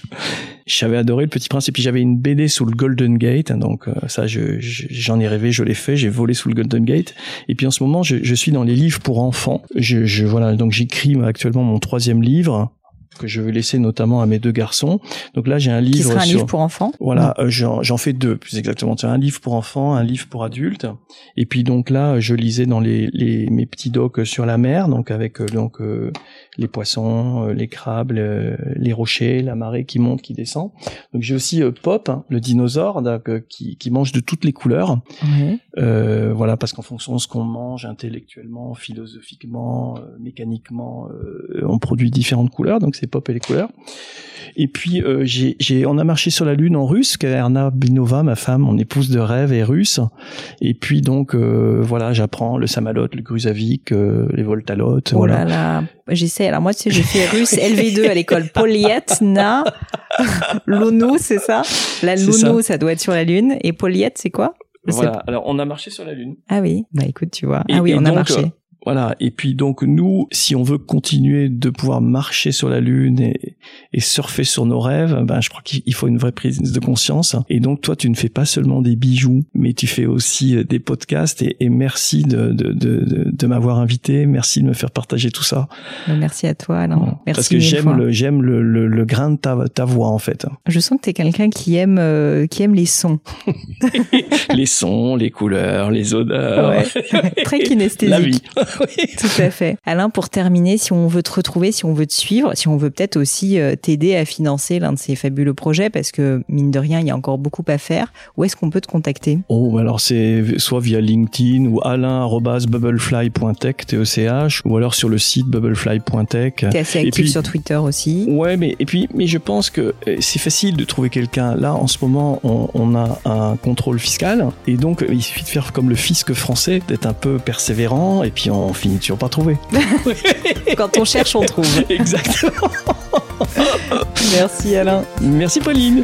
J'avais adoré le Petit Prince et puis j'avais une BD sous le Golden Gate. Donc euh, ça, je, j'en ai rêvé, je l'ai fait. J'ai volé sous le Golden Gate. Et puis en ce moment, je, je suis dans les livres pour enfants. Je voilà, donc j'écris actuellement mon troisième livre que je veux laisser notamment à mes deux garçons. Donc là, j'ai un livre. Qui sera un sur... livre pour enfants. Voilà, euh, j'en fais deux, plus exactement. Un livre pour enfants, un livre pour adultes. Et puis donc là, je lisais dans les, les mes petits docs sur la mer, donc avec euh, donc euh, les poissons, les crabes, les rochers, la marée qui monte, qui descend. Donc j'ai aussi Pop, hein, le dinosaure, donc, qui, qui mange de toutes les couleurs. voilà, parce qu'en fonction de ce qu'on mange intellectuellement, philosophiquement, mécaniquement, on produit différentes couleurs. Donc c'est Pop et les couleurs. Et puis euh, j'ai, j'ai, on a marché sur la lune en russe. Erna Binova, ma femme, mon épouse de rêve, est russe. Et puis donc euh, voilà, j'apprends le samalot, le gruzavik, euh, les voltalotes. Oh voilà. là là, j'essaie. Alors moi, tu sais, j'ai fait russe LV2 à l'école Polietna. Lono, c'est ça? La Lono, ça. doit être sur la lune. Et Poliet, c'est quoi? Voilà. Alors on a marché sur la lune. Ah oui. Bah écoute, tu vois. ah oui, on a marché. Voilà. Et puis donc nous, si on veut continuer de pouvoir marcher sur la lune et, et surfer sur nos rêves, ben je crois qu'il faut une vraie prise de conscience. Et donc toi, tu ne fais pas seulement des bijoux, mais tu fais aussi euh, des podcasts. Et, et merci de, de, de, de m'avoir invité. Merci de me faire partager tout ça. Merci à toi, Alain. Merci Parce que j'aime le j'aime le, le, le, grain de ta, ta voix en fait. Je sens que tu es quelqu'un qui aime euh, qui aime les sons. les sons, les couleurs, les odeurs. Ouais. Très kinesthésique. La vie. Tout à fait. Alain, pour terminer, si on veut te retrouver, si on veut te suivre, si on veut peut-être aussi euh, t'aider à financer l'un de ces fabuleux projets, parce que mine de rien, il y a encore beaucoup à faire, où est-ce qu'on peut te contacter? Oh, bah alors c'est soit via LinkedIn ou alain.bubblefly.tech, T-E-C-H, ou alors sur le site bubblefly.tech. T'es assez actif sur Twitter aussi. Ouais, mais et puis, mais je pense que euh, c'est facile de trouver quelqu'un. Là, en ce moment, on, on a un contrôle fiscal, et donc il suffit de faire comme le fisc français, d'être un peu persévérant, et puis on on finit toujours par trouver. Quand on cherche, on trouve. Exactement. Merci Alain. Merci Pauline.